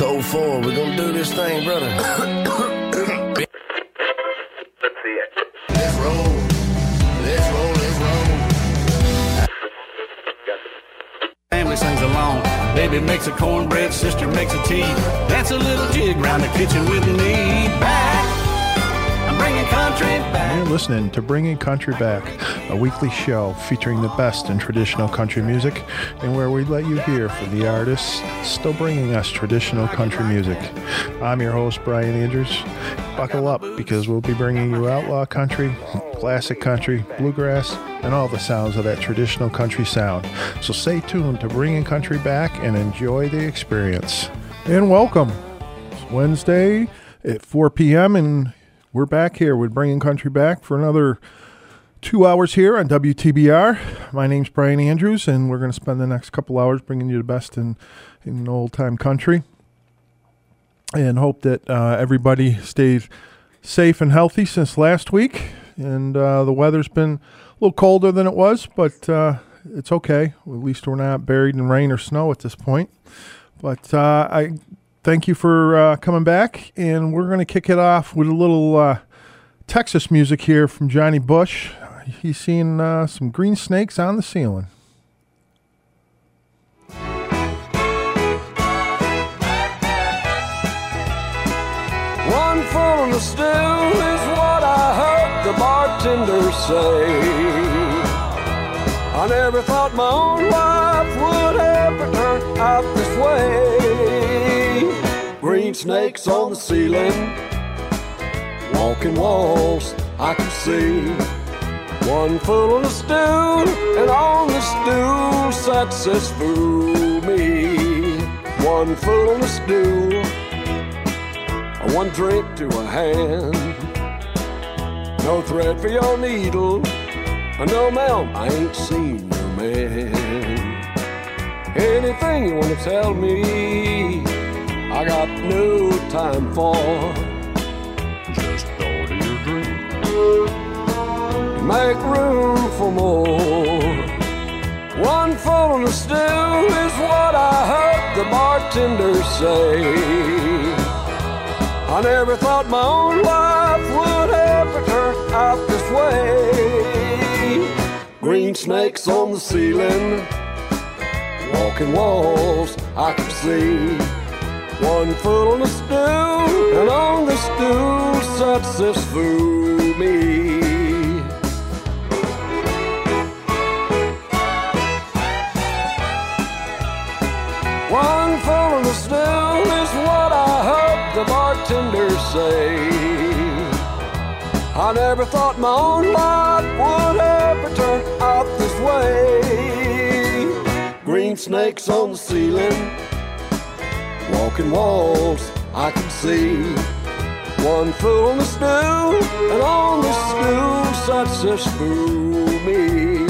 Code 4, we're gonna do this thing, brother. Let's see it. Let's roll. Let's roll, let's roll. Family sings along. Baby makes a cornbread, sister makes a tea. Dance a little jig round the kitchen with me. Back. You're listening to Bringing Country Back, a weekly show featuring the best in traditional country music and where we let you hear from the artists still bringing us traditional country music. I'm your host, Brian Andrews. Buckle up because we'll be bringing you outlaw country, classic country, bluegrass, and all the sounds of that traditional country sound. So stay tuned to Bringing Country Back and enjoy the experience. And welcome. It's Wednesday at 4 p.m. and we're back here with Bringing Country Back for another two hours here on WTBR. My name's Brian Andrews, and we're going to spend the next couple hours bringing you the best in, in old time country. And hope that uh, everybody stays safe and healthy since last week. And uh, the weather's been a little colder than it was, but uh, it's okay. At least we're not buried in rain or snow at this point. But uh, I thank you for uh, coming back, and we're going to kick it off with a little uh, Texas music here from Johnny Bush. He's seen uh, some green snakes on the ceiling. One full of stew is what I heard the bartender say. I never thought my own life would ever turn out this way. Green snakes on the ceiling, walking walls I can see. One full of stew, and on the stew sat this fool me. One full of stew one drink to a hand. No thread for your needle. No, ma'am, I ain't seen your man. Anything you want to tell me, I got no time for. Just order your drink. Make room for more. One full of stew is what I heard the bartender say. I never thought my own life would ever turn out this way. Green snakes on the ceiling, walking walls I can see. One foot on the stool, and on the stool sits this fool me. One full of the stew is what I heard the bartender say. I never thought my own life would ever turn out this way. Green snakes on the ceiling, walking walls I can see. One fool on the stool, and on the stool sits a fool me.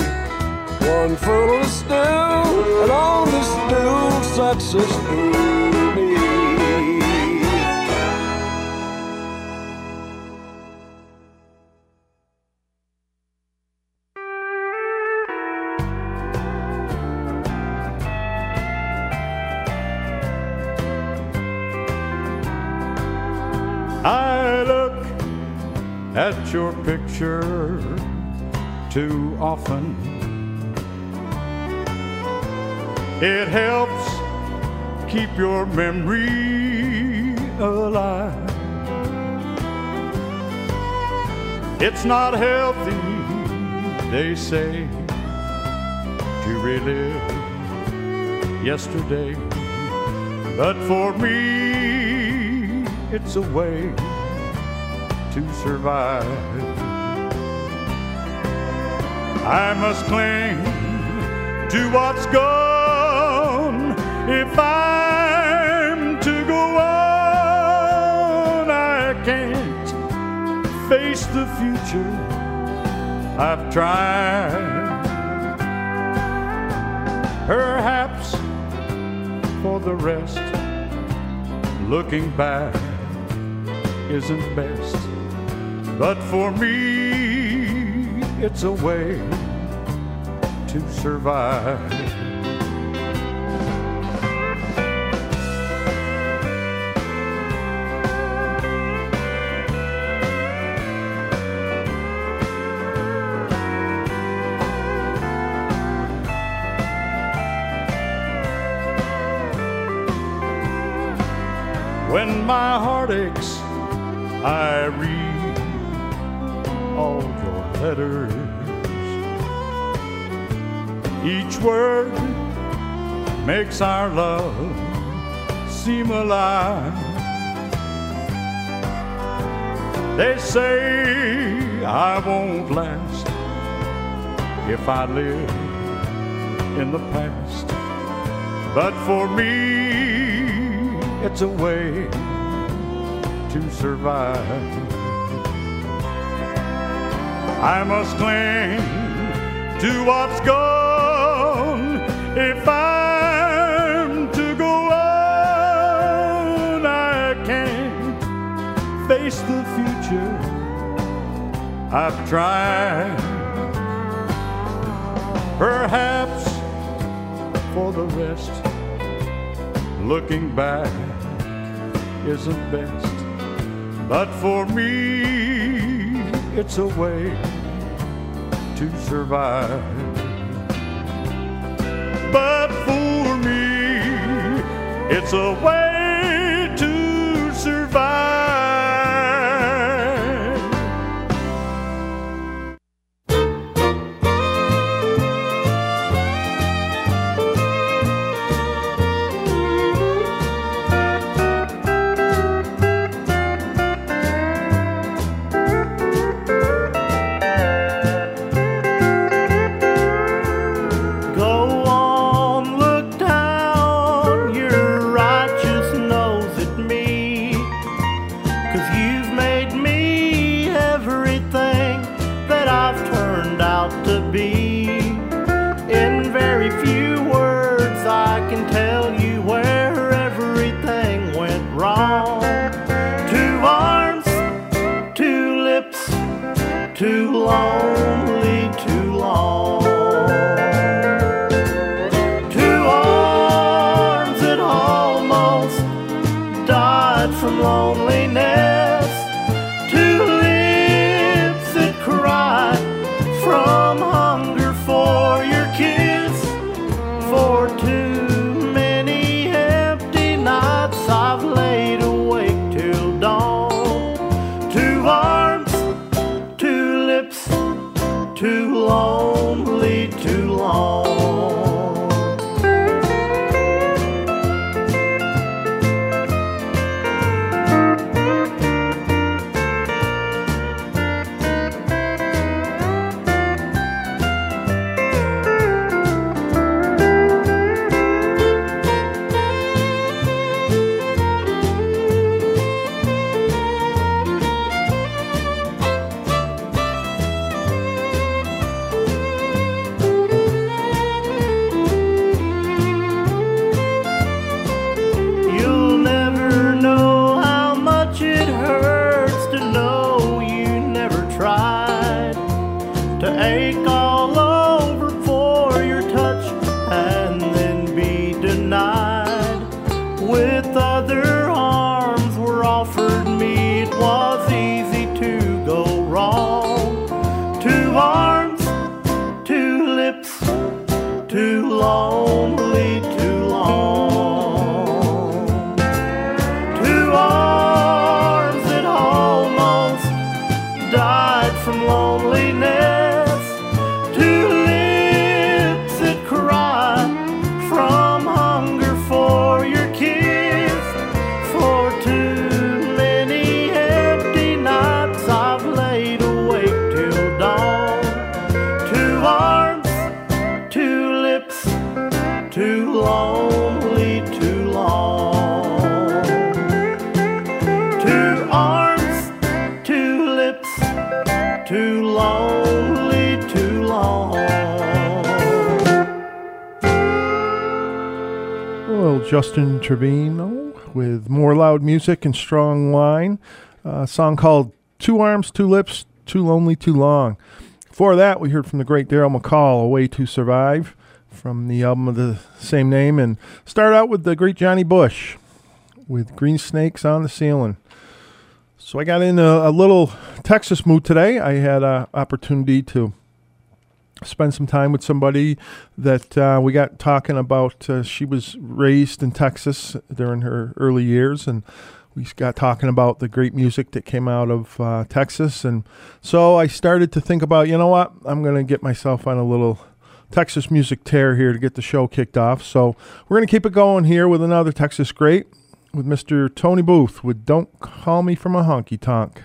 One foot on the stool, and on the stool sits a fool at your picture too often. It helps keep your memory alive. It's not healthy, they say, to relive yesterday. But for me, it's a way to survive. I must cling to what's gone. If I'm to go on, I can't face the future. I've tried. Perhaps for the rest, looking back isn't best. But for me, it's a way to survive. Makes our love seem alive. They say I won't last if I live in the past. But for me, it's a way to survive. I must cling to what's gone if I'm I've tried. Perhaps for the rest, looking back isn't best. But for me, it's a way to survive. But for me, it's a way music and strong line. A song called Two Arms, Two Lips, Too Lonely, Too Long. Before that, we heard from the great Darrell McCall, A Way to Survive, from the album of the same name. And start out with the great Johnny Bush with Green Snakes on the Ceiling. So I got in a, a little Texas mood today. I had an opportunity to spend some time with somebody that uh, we got talking about. Uh, she was raised in Texas during her early years and we got talking about the great music that came out of uh, Texas, and so I started to think about, you know what, I'm going to get myself on a little Texas music tear here to get the show kicked off. So we're going to keep it going here with another Texas great with Mr. Tony Booth with "Don't Call Me from a Honky Tonk."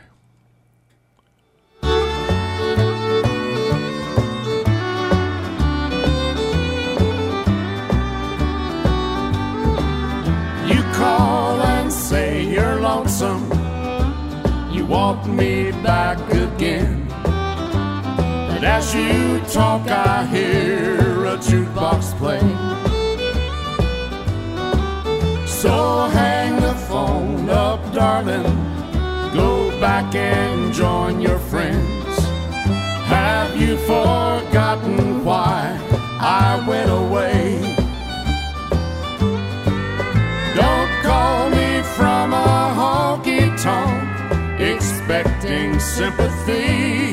Call and say you're lonesome. You want me back again. But as you talk, I hear a jukebox play. So hang the phone up, darling. Go back and join your friends. Have you forgotten sympathy.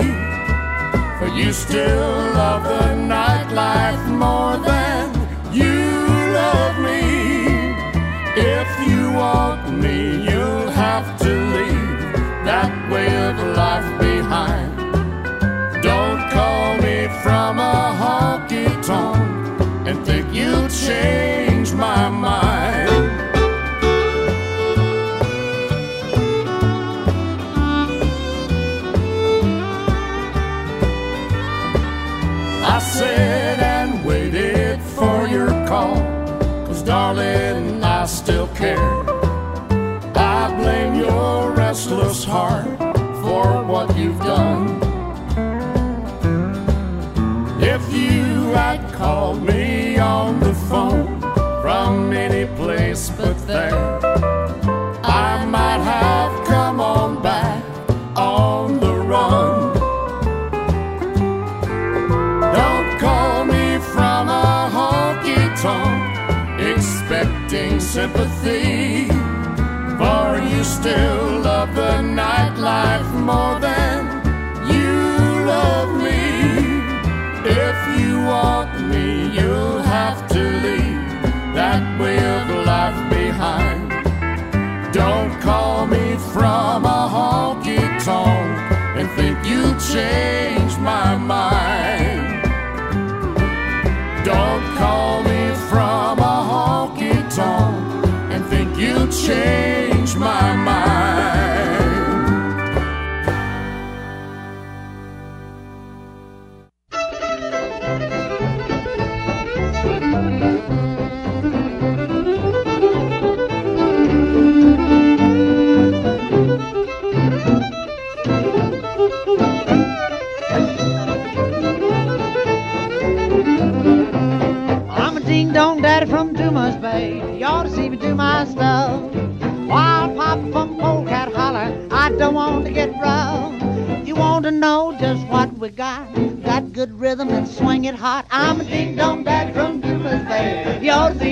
For you still love the nightlife more than care. I blame your restless heart for what you've done. Change my mind. Don't call me from a honky tonk and think you'll change got? Good rhythm and swing it hot. I'm a ding dong daddy from Dumas Bay. You ought to see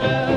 do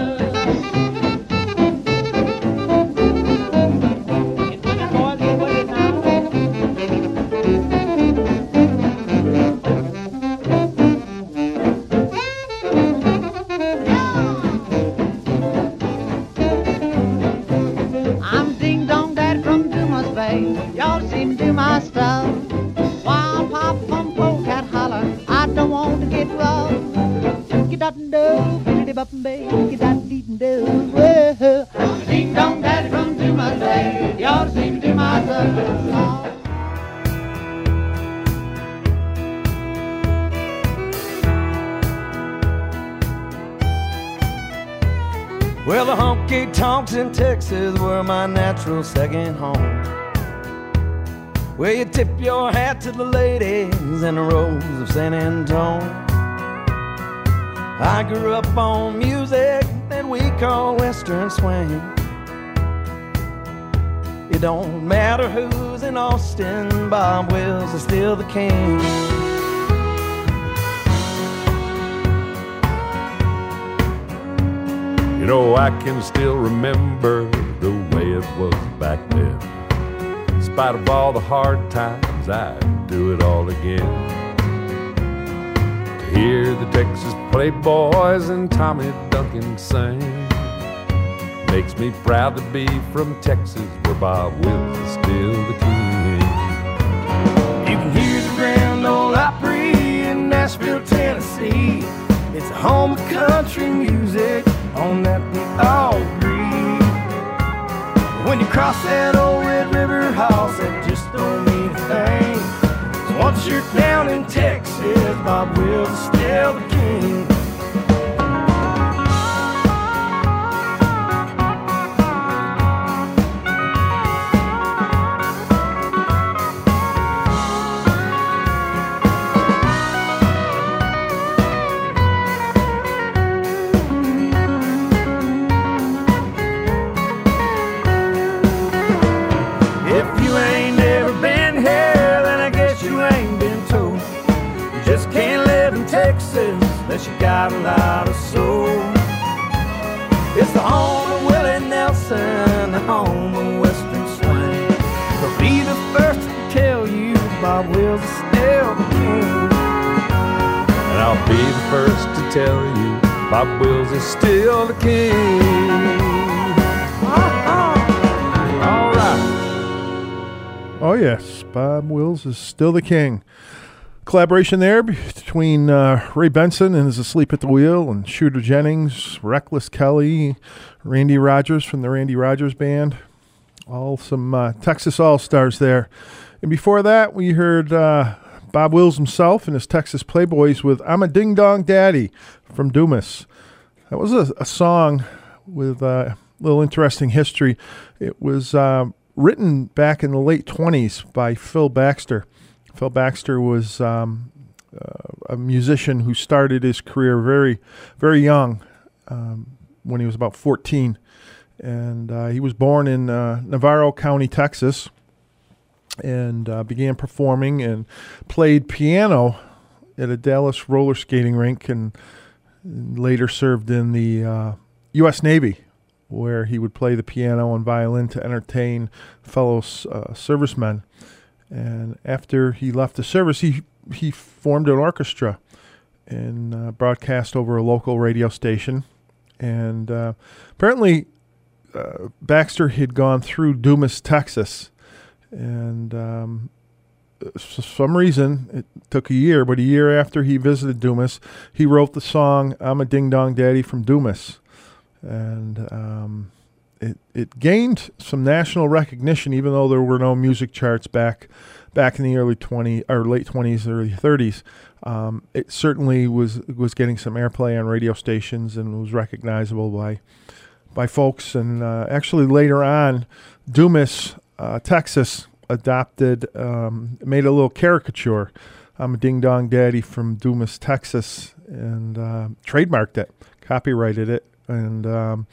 to the ladies in the rose of San Antone. I grew up on music that we call Western swing. It don't matter who's in Austin, Bob Wills is still the king. You know, I can still remember the way it was back then. In spite of all the hard times, I'd do it all again. To hear the Texas Playboys and Tommy Duncan sing makes me proud to be from Texas, where Bob Wills is still the king. You can hear the Grand Ole Opry in Nashville, Tennessee. It's a home of country music, on that we all agree. When you cross that old Red River house, You're down in Texas, Bob Wills is still the king. Tell you Bob Wills is still the king. All right. Oh, yes. Bob Wills is still the king. Collaboration there between uh, Ray Benson and Is Asleep at the Wheel and Shooter Jennings, Reckless Kelly, Randy Rogers from the Randy Rogers Band. All some uh, Texas All Stars there. And before that, we heard uh, Bob Wills himself and his Texas Playboys with I'm a Ding Dong Daddy from Dumas. That was a, a song with uh, a little interesting history. It was uh, written back in the late 20s by Phil Baxter. Phil Baxter was um, uh, a musician who started his career very, very young, um, when he was about 14. And uh, he was born in uh, Navarro County, Texas, and uh, began performing and played piano at a Dallas roller skating rink and later served in the uh, U.S. Navy, where he would play the piano and violin to entertain fellow uh, servicemen. And after he left the service, he he formed an orchestra and uh, broadcast over a local radio station. And uh, apparently, uh, Baxter had gone through Dumas, Texas, and um, for some reason it took a year, but a year after he visited Dumas, he wrote the song "I'm a Ding Dong Daddy from Dumas," and um, it it gained some national recognition, even though there were no music charts back back in the early 20 or late 20s, early 30s. Um, it certainly was was getting some airplay on radio stations and was recognizable by by folks. And uh, actually, later on, Dumas, uh, Texas, adopted, um, made a little caricature. I'm a ding dong daddy from Dumas, Texas, and uh, trademarked it, copyrighted it, and um,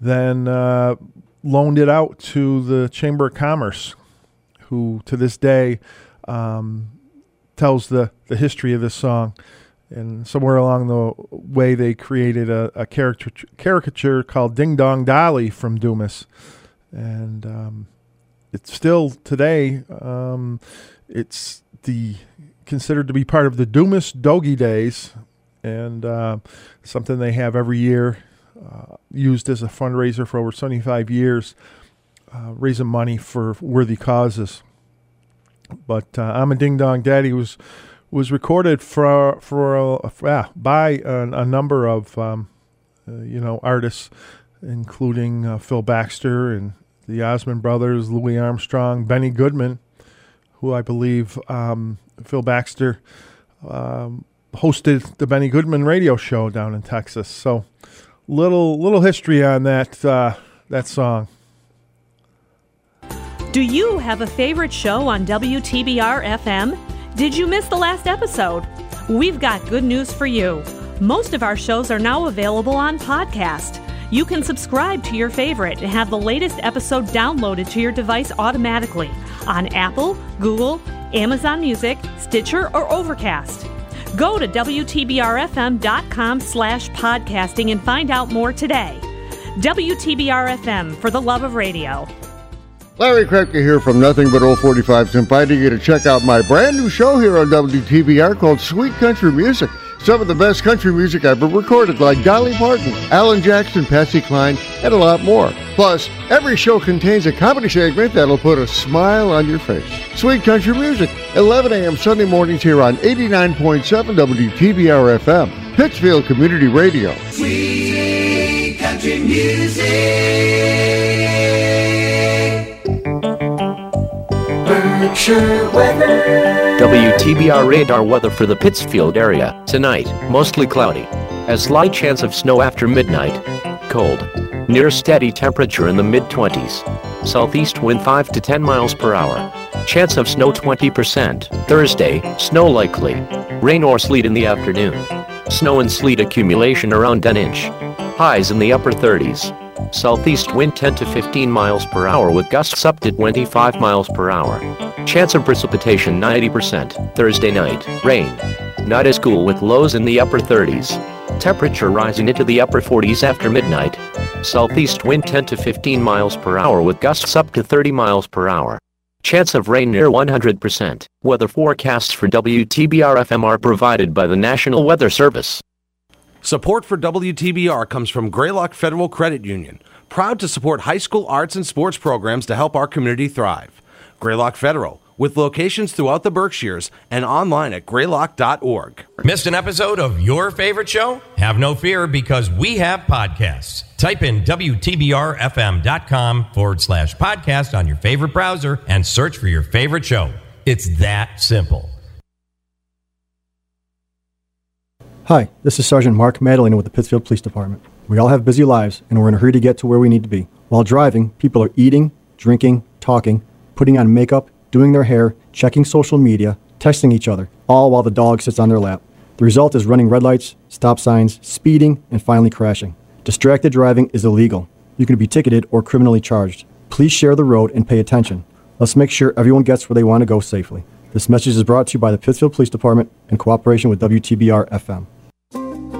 then uh, loaned it out to the Chamber of Commerce, who to this day um, tells the, the history of this song. And somewhere along the way, they created a, a caricature, caricature called Ding Dong Dolly from Dumas. And um, it's still today, um, it's the considered to be part of the Dumas Dogie Days and uh, something they have every year, uh, used as a fundraiser for over 75 years, uh, raising money for worthy causes. But uh, I'm a Ding Dong Daddy was was recorded for for, by a, a number of um, uh, you know artists, including uh, Phil Baxter and the Osmond Brothers, Louis Armstrong, Benny Goodman, who I believe um, Phil Baxter um, hosted the Benny Goodman radio show down in Texas. So little little history on that uh, that song. Do you have a favorite show on WTBR FM? Did you miss the last episode? We've got good news for you. Most of our shows are now available on podcast. You can subscribe to your favorite and have the latest episode downloaded to your device automatically on Apple, Google, Amazon Music, Stitcher, or Overcast. Go to WTBRFM.com slash podcasting and find out more today. WTBR FM for the love of radio. Larry Krepke here from Nothing But Old 45s, inviting you to check out my brand new show here on WTBR called Sweet Country Music. Some of the best country music ever recorded, like Dolly Parton, Alan Jackson, Patsy Cline, and a lot more. Plus, every show contains a comedy segment that'll put a smile on your face. Sweet Country Music, 11 a.m. Sunday mornings here on 89.7 WTBR FM, Pittsfield Community Radio. Sweet country music. Weather. WTBR radar weather for the Pittsfield area. Tonight, mostly cloudy. A slight chance of snow after midnight. Cold. Near steady temperature in the mid 20s. Southeast wind 5 to 10 miles per hour. Chance of snow 20%. Thursday, snow likely. Rain or sleet in the afternoon. Snow and sleet accumulation around an inch. Highs in the upper 30s. Southeast wind 10 to 15 miles per hour with gusts up to 25 miles per hour. Chance of precipitation 90%. Thursday night, rain. Night is cool with lows in the upper 30s. Temperature rising into the upper 40s after midnight. Southeast wind 10 to 15 miles per hour with gusts up to 30 miles per hour. Chance of rain near 100%. Weather forecasts for WTBR FM are provided by the National Weather Service. Support for WTBR comes from Greylock Federal Credit Union, proud to support high school arts and sports programs to help our community thrive. Greylock Federal, with locations throughout the Berkshires and online at greylock.org. Missed an episode of your favorite show? Have no fear because we have podcasts. Type in WTBRFM.com forward slash podcast on your favorite browser and search for your favorite show. It's that simple. Hi, this is Sergeant Mark Madalena with the Pittsfield Police Department. We all have busy lives, and we're in a hurry to get to where we need to be. While driving, people are eating, drinking, talking, putting on makeup, doing their hair, checking social media, texting each other, all while the dog sits on their lap. The result is running red lights, stop signs, speeding, and finally crashing. Distracted driving is illegal. You can be ticketed or criminally charged. Please share the road and pay attention. Let's make sure everyone gets where they want to go safely. This message is brought to you by the Pittsfield Police Department in cooperation with WTBR FM.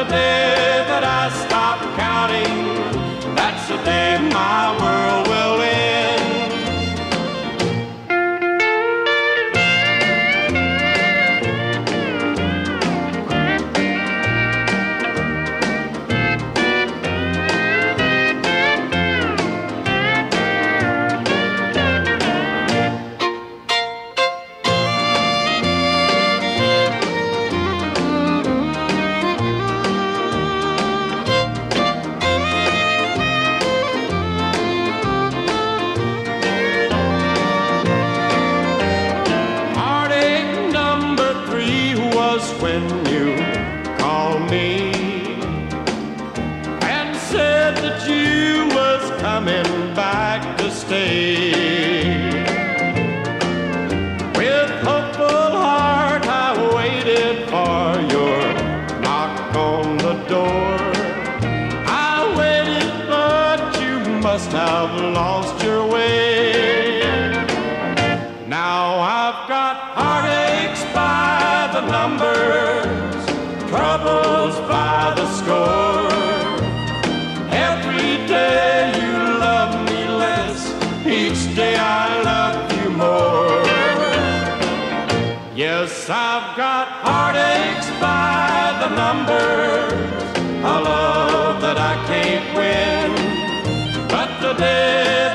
Win. But the day that I me and said that you was coming back to stay. Numbers, a love that I can't win. But the day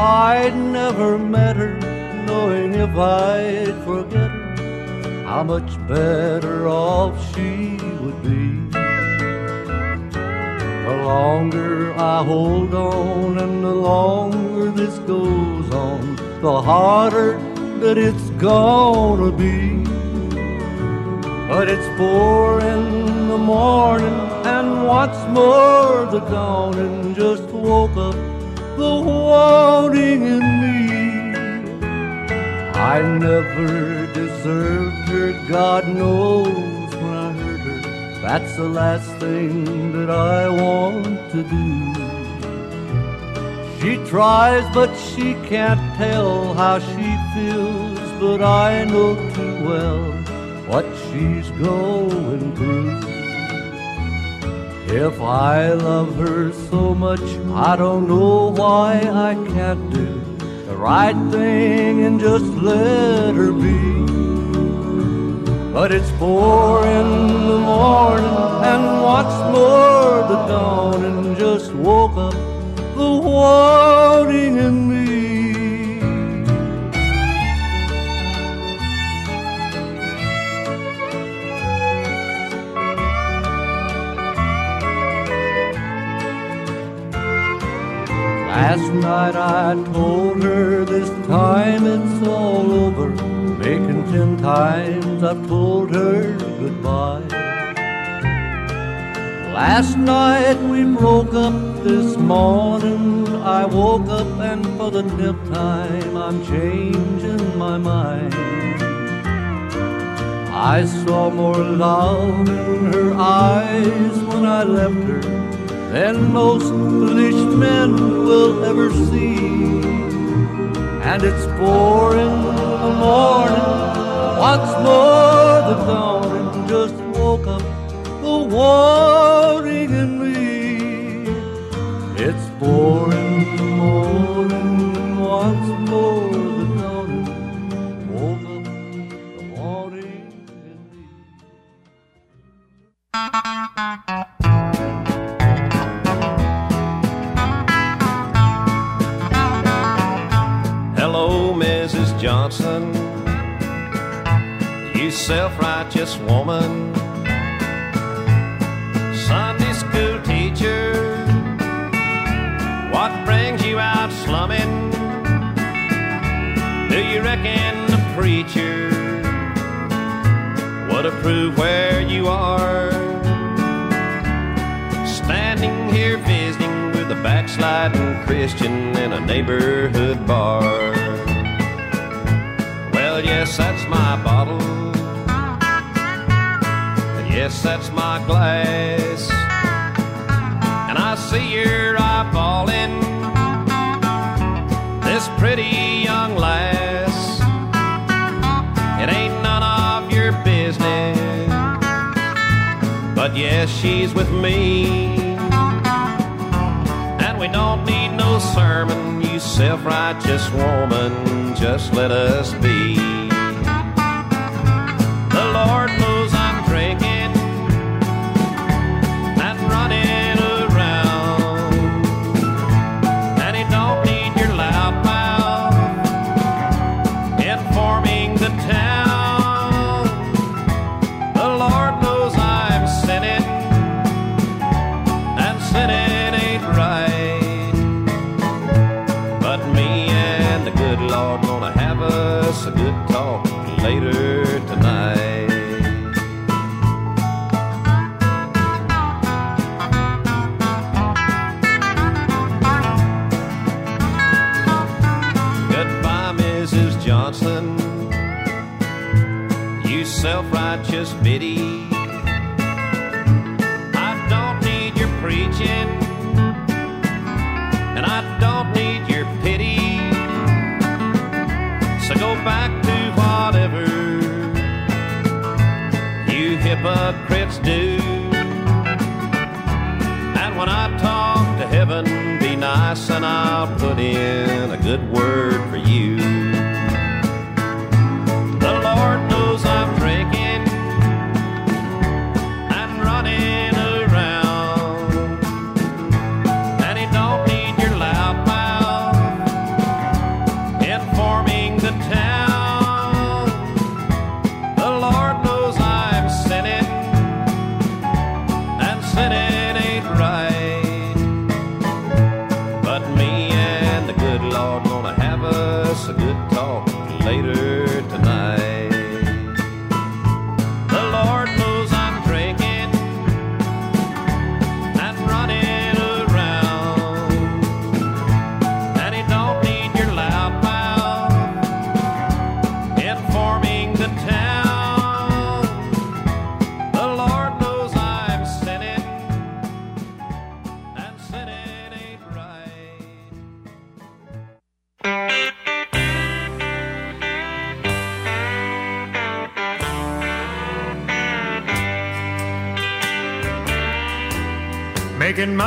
I'd never met her, knowing if I'd forget her, how much better off she would be. The longer I hold on and the longer this goes on, the harder that it's gonna be. But it's four in the morning, and once more the dawning just woke up the wanting in me. I never deserved her, God knows when I heard her. That's the last thing that I want to do. She tries, but she can't tell how she feels. But I know too well what she's going through. If I love her so much, I don't know why I can't do the right thing and just let her be. But it's four in the morning, and once more the dawning just woke up the wanting in me. Last night I told her this time it's all over. Making ten times I've told her goodbye. Last night we broke up this morning. I woke up and for the tenth time I'm changing my mind. I saw more love in her eyes when I left her than most foolish men will ever see. And it's four in the morning, once more the dawning just woke up the wanting in me. It's four in the morning, once more the dawning woke up the in me. You self righteous woman. Sunday school teacher. What brings you out slumming? Do you reckon the preacher would approve where you are? Standing here visiting with a backsliding Christian in a neighborhood bar. Well, yes, that's my bottle. Yes, that's my glass. And I see you're eyeballing this pretty young lass. It ain't none of your business. But yes, she's with me. And we don't need no sermon, you self righteous woman. Just let us be.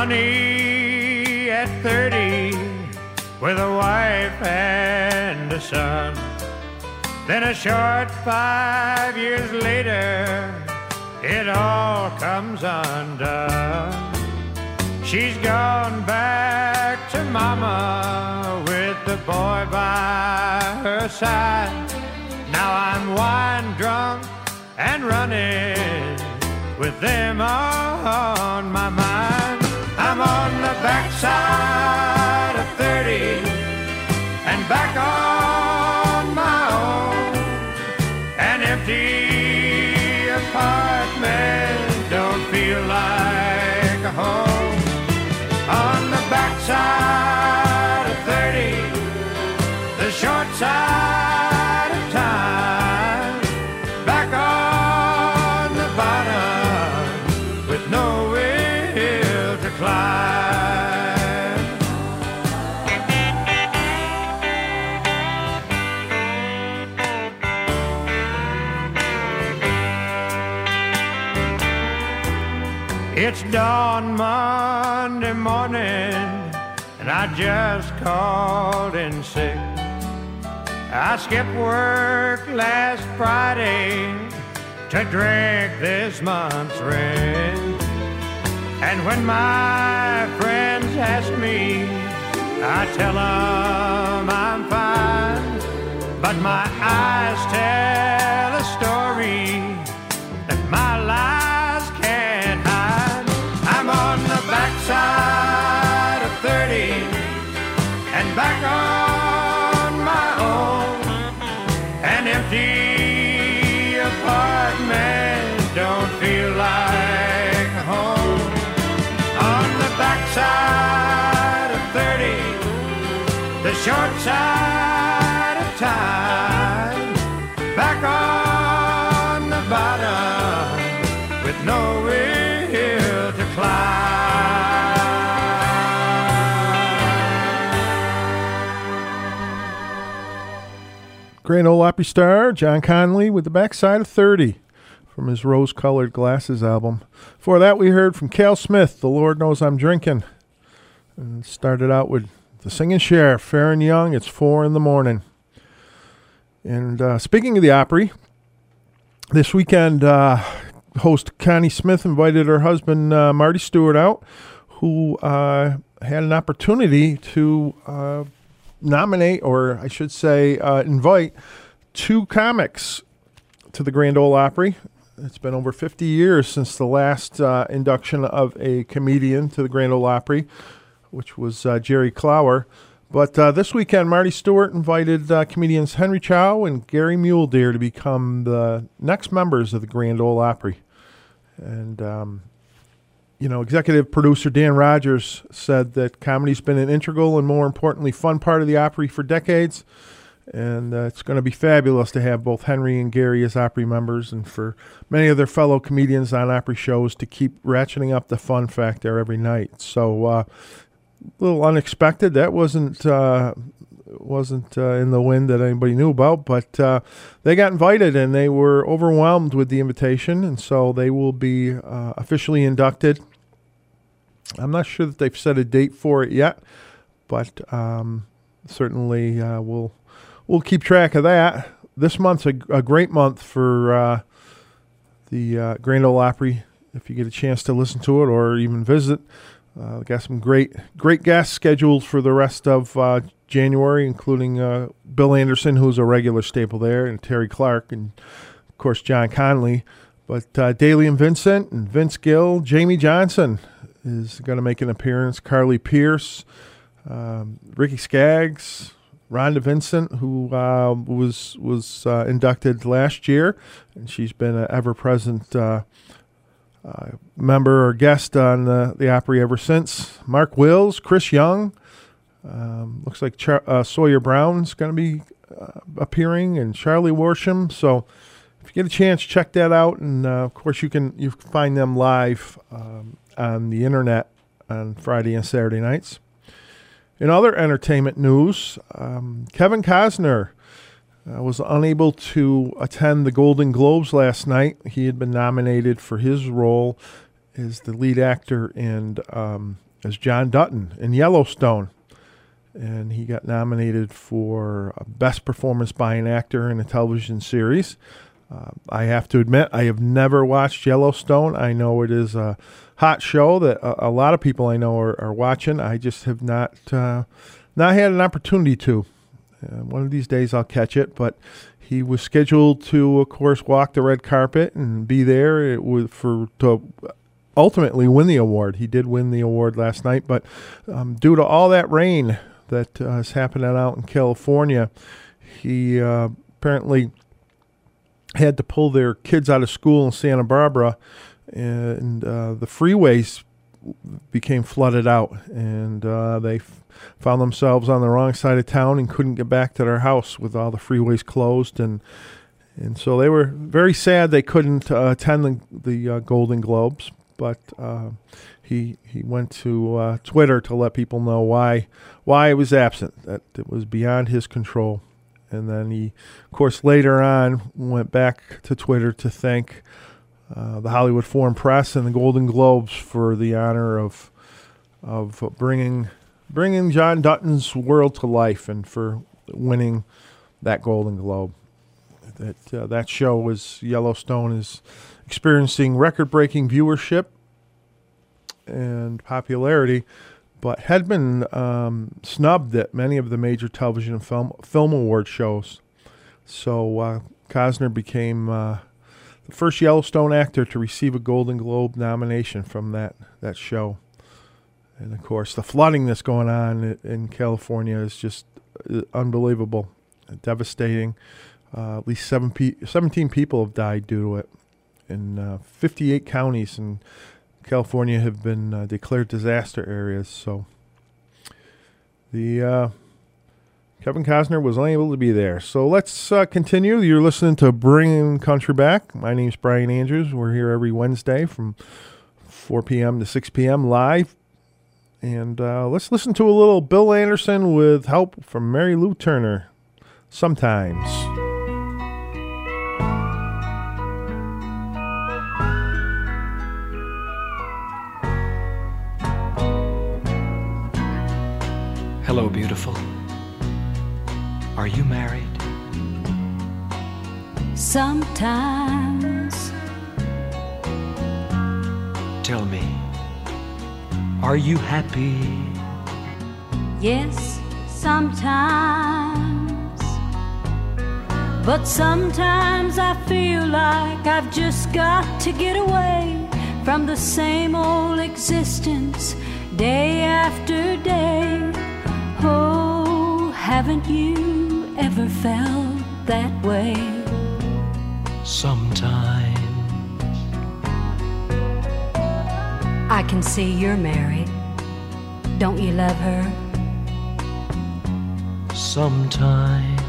Money at 30 with a wife and a son. Then a short five years later, it all comes undone. She's gone back to mama with the boy by her side. Now I'm wine drunk and running with them on my mind. I'm on the backside of 30 and back on my own. An empty apartment don't feel like a home. On the backside of 30, the short side dawn Monday morning, and I just called in sick. I skipped work last Friday to drink this month's rent. And when my friends ask me, I tell them I'm fine. But my eyes tell short side of time. Back on the bottom with no will to Grand Ole Opry star John Conlee with the backside of 30 from his Rose Colored Glasses album. Before that, we heard from Cal Smith, The Lord Knows I'm Drinking. And started out with the singing sheriff, Faron Young. It's four in the morning. And uh, speaking of the Opry, this weekend, uh, host Connie Smith invited her husband, uh, Marty Stuart, out, who uh, had an opportunity to uh, nominate, or I should say, uh, invite two comics to the Grand Ole Opry. It's been over 50 years since the last induction of a comedian to the Grand Ole Opry, which was uh, Jerry Clower. But uh, this weekend, Marty Stuart invited uh, comedians Henry Cho and Gary Mule Deer to become the next members of the Grand Ole Opry. And, um, you know, executive producer Dan Rogers said that comedy's been an integral and, more importantly, fun part of the Opry for decades. And uh, it's going to be fabulous to have both Henry and Gary as Opry members, and for many of their fellow comedians on Opry shows to keep ratcheting up the fun factor every night. So, uh, little unexpected. That wasn't uh, wasn't uh, in the wind that anybody knew about, but uh, they got invited and they were overwhelmed with the invitation, and so they will be uh, officially inducted. I'm not sure that they've set a date for it yet, but um, certainly uh, we'll we'll keep track of that. This month's a, a great month for uh, the Grand Ole Opry. If you get a chance to listen to it or even visit, uh, got some great great guests scheduled for the rest of uh, January, including uh, Bill Anderson, who's a regular staple there, and Terri Clark, and of course John Conlee. But uh, Dailey and Vincent and Vince Gill, Jamey Johnson is going to make an appearance. Carly Pearce, um, Ricky Skaggs, Rhonda Vincent, who uh, was was uh, inducted last year, and she's been an ever present uh, uh, member or guest on the, the Opry ever since. Mark Wills, Chris Young, um, looks like Char- uh, Sawyer Brown's going to be uh, appearing, and Charlie Worsham. So if you get a chance, check that out, and uh, of course you can you can find them live um, on the internet on Friday and Saturday nights. In other entertainment news, um, Kevin Costner uh, was unable to attend the Golden Globes last night. He had been nominated for his role as the lead actor and um, as John Dutton in Yellowstone. And he got nominated for Best Performance by an Actor in a Television Series. Uh, I have to admit, I have never watched Yellowstone. I know it is a hot show that a, a lot of people I know are, are watching. I just have not uh, not had an opportunity to. Uh, one of these days I'll catch it, but he was scheduled to, of course, walk the red carpet and be there. For to ultimately win the award. He did win the award last night, but um, due to all that rain that uh, is happening out in California, he uh, apparently had to pull their kids out of school in Santa Barbara, and uh, the freeways became flooded out, and uh, they found themselves on the wrong side of town and couldn't get back to their house with all the freeways closed, and and so they were very sad they couldn't uh, attend the, the uh, Golden Globes, but uh, he he went to uh, Twitter to let people know why why it was absent, that it was beyond his control. And then he, of course, later on went back to Twitter to thank uh, the Hollywood Foreign Press and the Golden Globes for the honor of of bringing bringing John Dutton's world to life and for winning that Golden Globe. That uh, that show was Yellowstone is experiencing record-breaking viewership and popularity, but had been um, snubbed at many of the major television and film film award shows. So uh, Costner became uh, the first Yellowstone actor to receive a Golden Globe nomination from that that show. And of course, the flooding that's going on in California is just uh, unbelievable, devastating. Uh, at least seven pe- 17 people have died due to it. In uh, 58 counties in California have been uh, declared disaster areas. So the uh, Kevin Costner was unable to be there. So let's uh, continue. You're listening to Bringing Country Back. My name's Brian Andrews. We're here every Wednesday from 4 p.m. to 6 p.m. live. And uh, let's listen to a little Bill Anderson with help from Mary Lou Turner. Sometimes. Hello, beautiful. Are you married? Sometimes Tell me, are you happy? Yes, sometimes. But sometimes I feel like I've just got to get away from the same old existence day after day. Oh, haven't you ever felt that way? Sometime. Can see you're married. Don't you love her? Sometimes.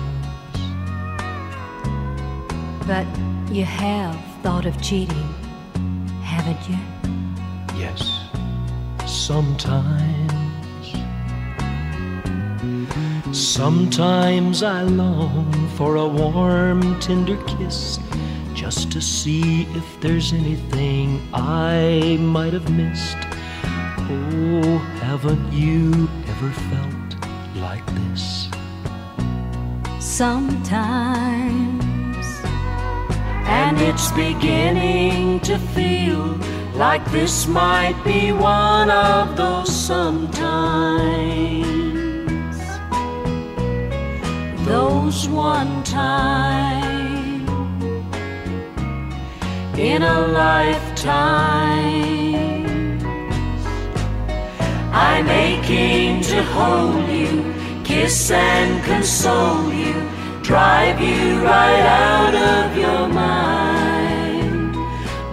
But you have thought of cheating, haven't you? Yes, sometimes. Sometimes I long for a warm, tender kiss just to see if there's anything I might have missed. Oh, haven't you ever felt like this? Sometimes. And it's beginning to feel like this might be one of those sometimes. Those one time in a lifetime. I'm aching to hold you, kiss and console you, drive you right out of your mind.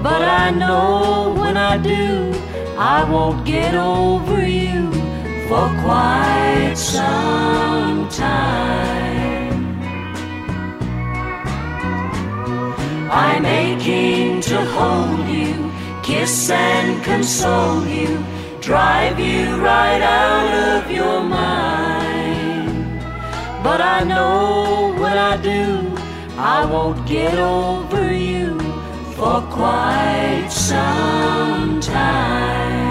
But I know when I do, I won't get over you for quite some time. I'm aching to hold you, kiss and console you, drive you right out of your mind. But I know when I do, I won't get over you for quite some time.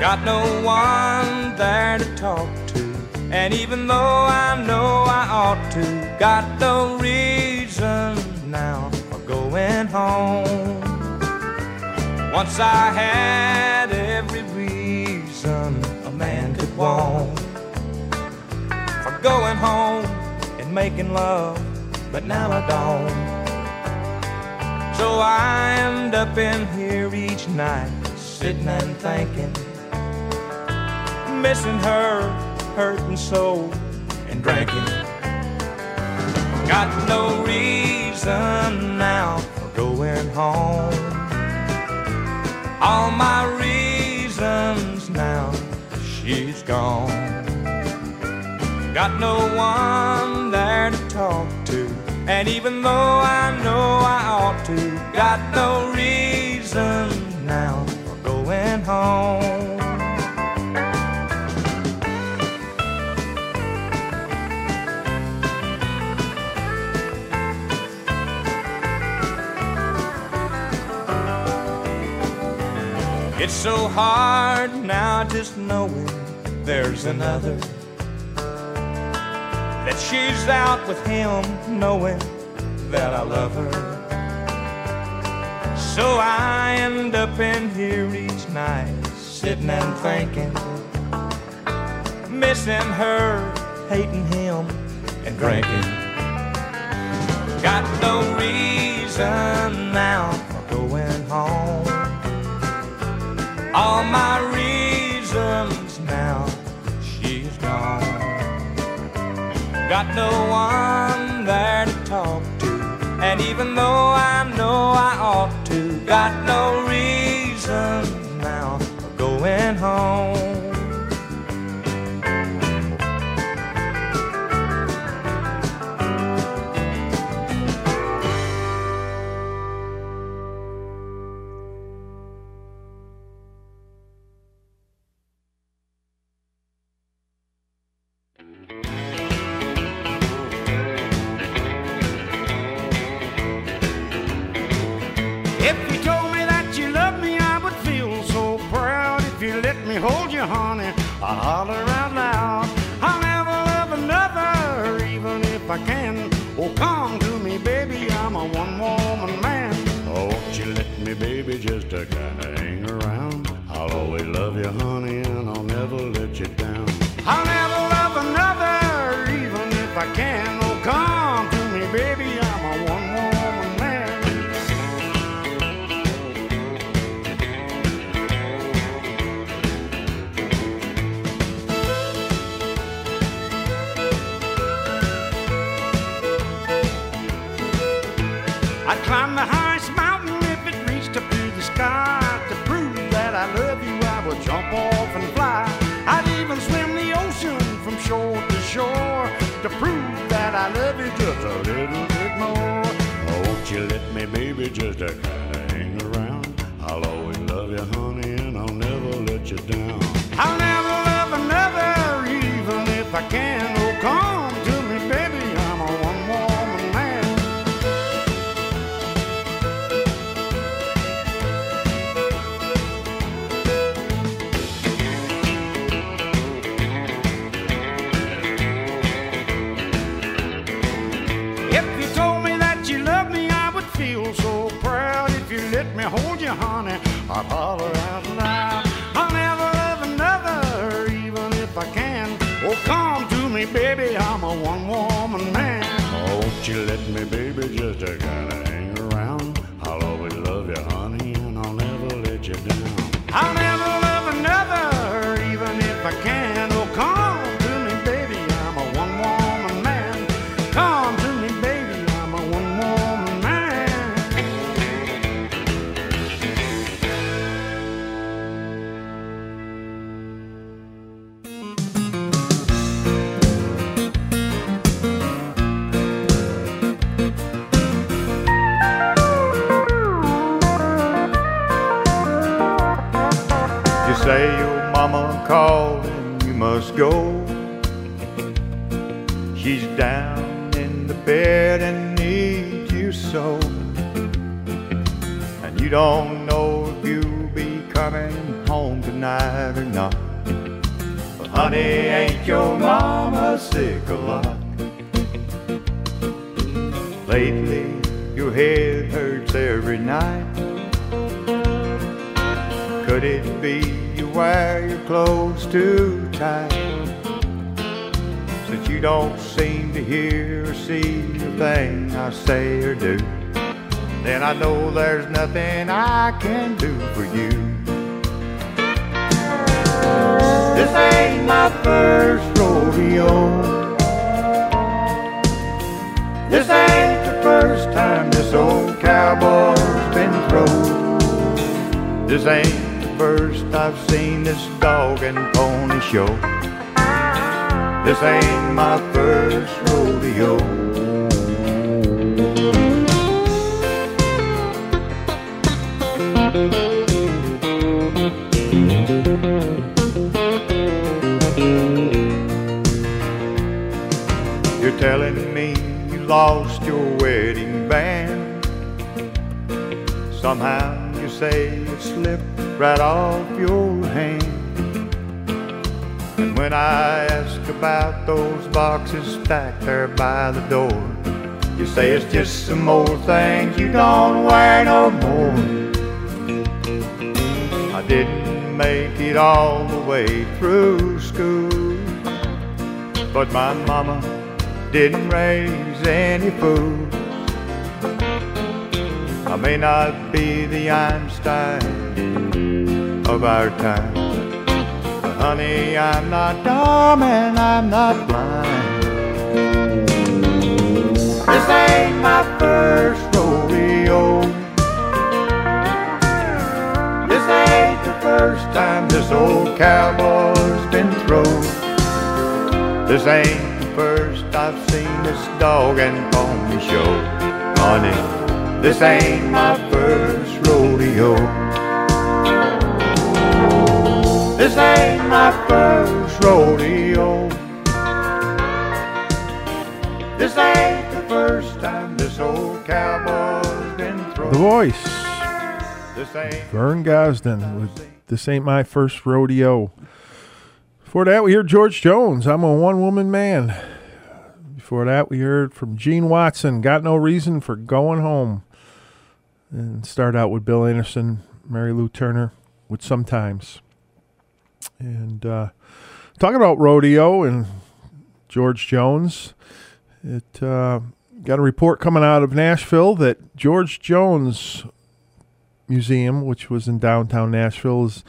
Got no one there to talk to, and even though I know I ought to, got no reason now for going home. Once I had every reason a man could want for going home and making love, but now I don't. So I end up in here each night, sitting and thinking, missing her, hurting so, and drinking. Got no reason now for going home. All my reasons now, she's gone. Got no one there to talk to. And even though I know I ought to, got no reason now for going home. It's so hard now just knowing there's another. That she's out with him knowing that I love her. So I end up in here each night, sitting and thinking, missing her, hating him, and drinking. Got no reason now for going home. All my reasons now, she's gone. Got no one there to talk to. And even though I know I ought to, got no reason now for going home. Say or do, then I know there's nothing I can do for you. This ain't my first rodeo. This ain't the first time this old cowboy's been thrown. This ain't the first I've seen this dog and pony show. This ain't my first rodeo. Lost your wedding band. Somehow you say it slipped right off your hand. And when I ask about those boxes stacked there by the door, you say it's just some old things you don't wear no more. I didn't make it all the way through school, but my mama didn't raise any fool. I may not be the Einstein of our time, but honey, I'm not dumb and I'm not blind. This ain't my first rodeo. Oh. This ain't the first time this old cowboy's been thrown. This ain't I've seen this dog and pony show. Honey, this ain't my first rodeo. This ain't my first rodeo. This ain't the first time this old cowboy's been thrown. The voice. This ain't Vern Gosdin with This Ain't My First Rodeo. Before that, we hear George Jones, I'm a One Woman Man. Before that, we heard from Gene Watson, Got No Reason for Going Home. And start out with Bill Anderson, Mary Lou Turner with Sometimes. And uh, talking about rodeo and George Jones, it uh, got a report coming out of Nashville that George Jones Museum, which was in downtown Nashville, is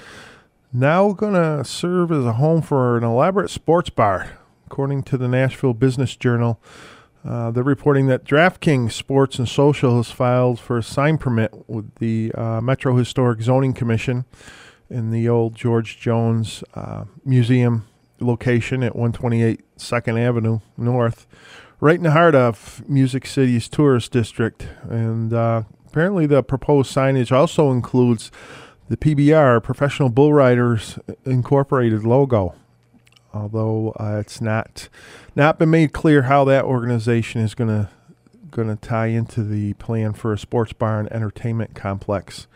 now going to serve as a home for an elaborate sports bar, according to the Nashville Business Journal. Uh, they're reporting that DraftKings Sports and Social has filed for a sign permit with the uh, Metro Historic Zoning Commission in the old George Jones uh, Museum location at 128 Second Avenue North, right in the heart of Music City's tourist district. And uh, apparently, the proposed signage also includes the PBR Professional Bull Riders Incorporated logo, although uh, it's not not been made clear how that organization is going to going to tie into the plan for a sports bar and entertainment complex.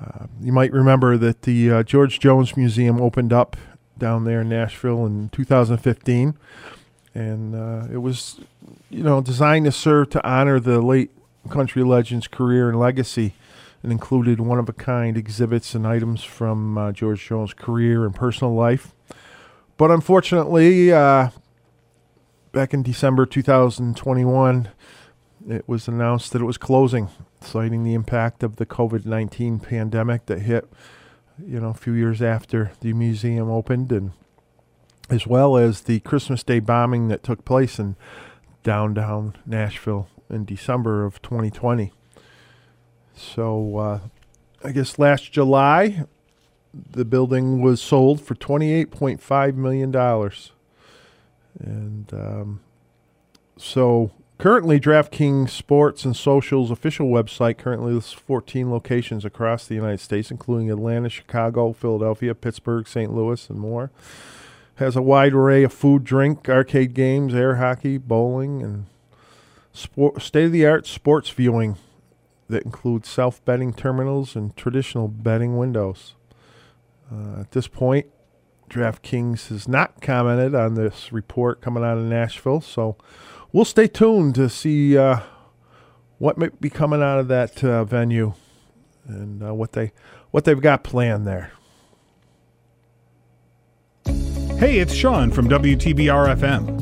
Uh, you might remember that the uh, George Jones Museum opened up down there in Nashville in 2015, and uh, it was, you know, designed to serve to honor the late country legend's career and legacy. and included one of a kind exhibits and items from uh, George Jones' career and personal life. But unfortunately, uh, back in December 2021, it was announced that it was closing, citing the impact of the COVID 19 pandemic that hit, you know, a few years after the museum opened, and as well as the Christmas Day bombing that took place in downtown Nashville in December of 2020. So, uh, I guess last July, the building was sold for $28.5 million. And um, so currently, DraftKings Sports and Social's official website currently lists 14 locations across the United States, including Atlanta, Chicago, Philadelphia, Pittsburgh, St. Louis, and more. Has a wide array of food, drink, arcade games, air hockey, bowling, and sport, state-of-the-art sports viewing that includes self-betting terminals and traditional betting windows. Uh, at this point, DraftKings has not commented on this report coming out of Nashville, so we'll stay tuned to see uh, what might be coming out of that uh, venue and uh, what they what they've got planned there. Hey, it's Sean from WTBR FM.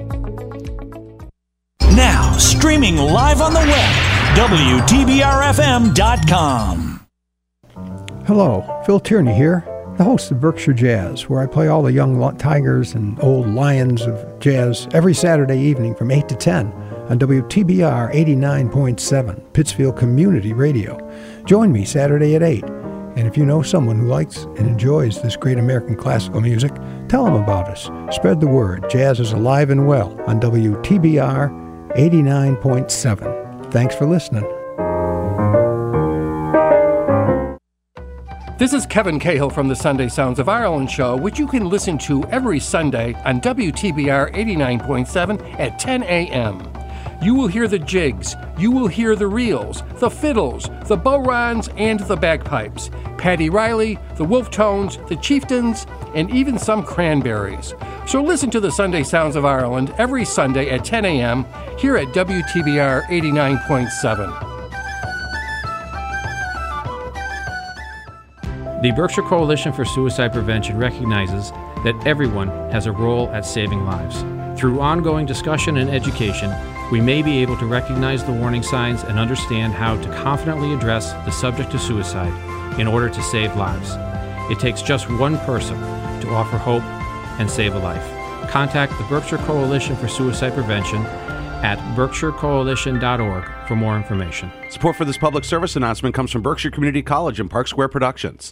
Now, streaming live on the web, WTBRFM.com. Hello, Phil Tierney here, the host of Berkshire Jazz, where I play all the young tigers and old lions of jazz every Saturday evening from 8 to 10 on WTBR 89.7, Pittsfield Community Radio. Join me Saturday at 8. And if you know someone who likes and enjoys this great American classical music, tell them about us. Spread the word. Jazz is alive and well on WTBR 89.7. Thanks for listening. This is Kevin Cahill from the Sunday Sounds of Ireland show, which you can listen to every Sunday on WTBR 89.7 at 10 a.m. You will hear the jigs, you will hear the reels, the fiddles, the bodhráns, and the bagpipes, Paddy Reilly, the Wolfe Tones, the chieftains, and even some cranberries. So listen to the Sunday Sounds of Ireland every Sunday at 10 a.m. here at WTBR 89.7. The Berkshire Coalition for Suicide Prevention recognizes that everyone has a role at saving lives. Through ongoing discussion and education, we may be able to recognize the warning signs and understand how to confidently address the subject of suicide in order to save lives. It takes just one person to offer hope and save a life. Contact the Berkshire Coalition for Suicide Prevention at berkshirecoalition.org for more information. Support for this public service announcement comes from Berkshire Community College and Park Square Productions.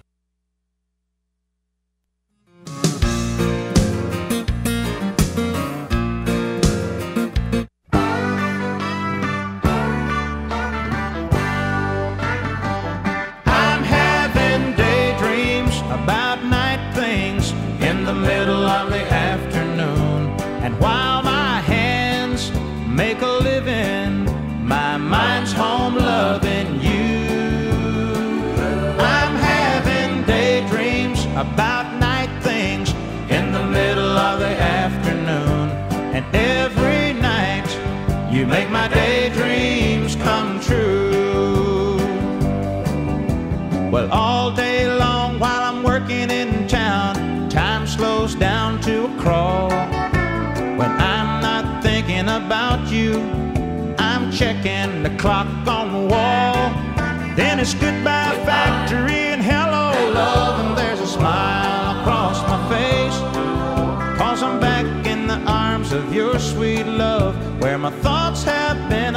crawl. When I'm not thinking about you, I'm checking the clock on the wall. Then it's goodbye factory and hello love, and there's a smile across my face. Cause I'm back in the arms of your sweet love, where my thoughts have been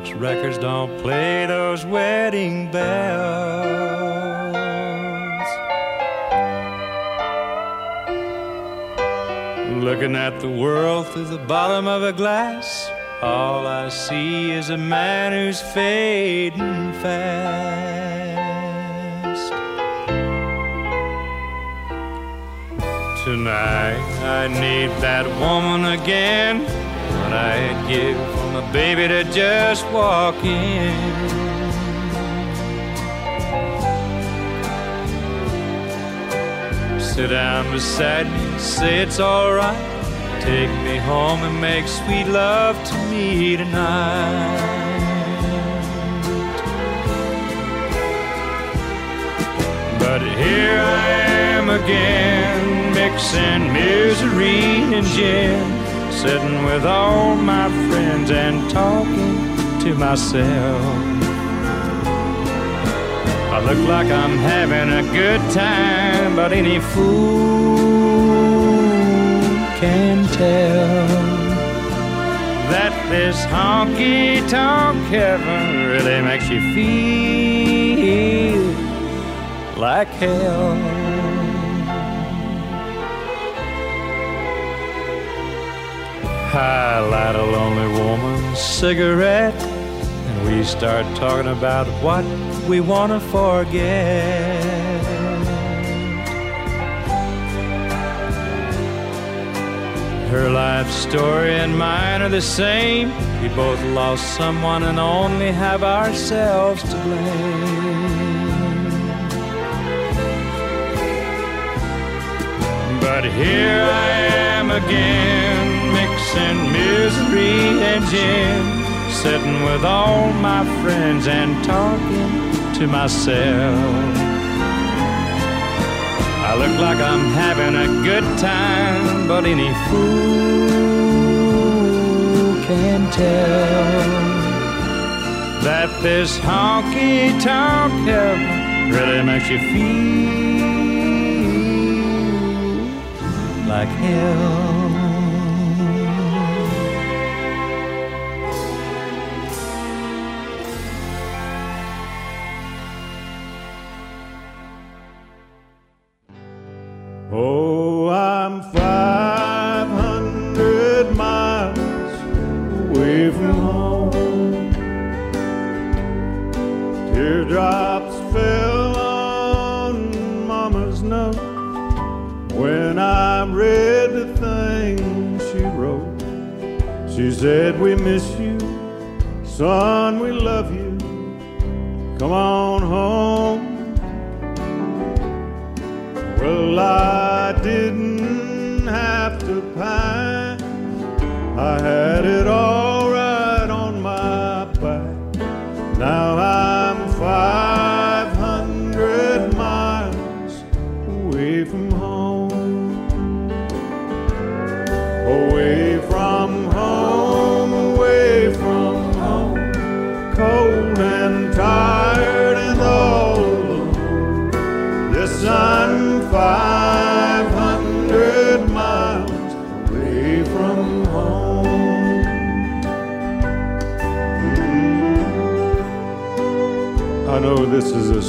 jukebox records don't play those wedding bells. Looking at the world through the bottom of a glass, all I see is a man who's fading fast. Tonight I need that woman again. What I'd give my baby to just walk in. Sit down beside me, say it's alright. Take me home and make sweet love to me tonight. But here I am again, mixing misery and gin, sitting with all my friends and talking to myself. I look like I'm having a good time, but any fool can tell that this honky tonk heaven really makes you feel like hell. I light a lonely woman's cigarette, and we start talking about what we want to forget. Her life story and mine are the same. We both lost someone and only have ourselves to blame. But here I am again, mixing misery and gin, sitting with all my friends and talking to myself. I look like I'm having a good time, but any fool can tell that this honky tonk really makes you feel like hell.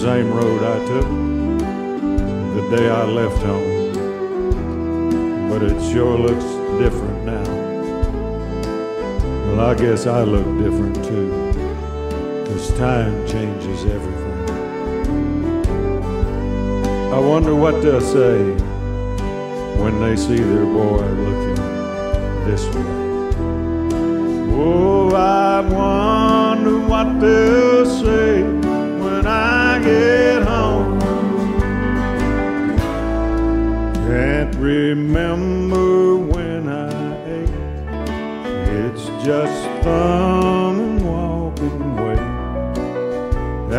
Same road I took the day I left home, but it sure looks different now. Well, I guess I look different too, because time changes everything. I wonder what they'll say when they see their boy looking this way. Oh, I wonder what they'll say get home. Can't remember when I ate. It's just thumb and walking away.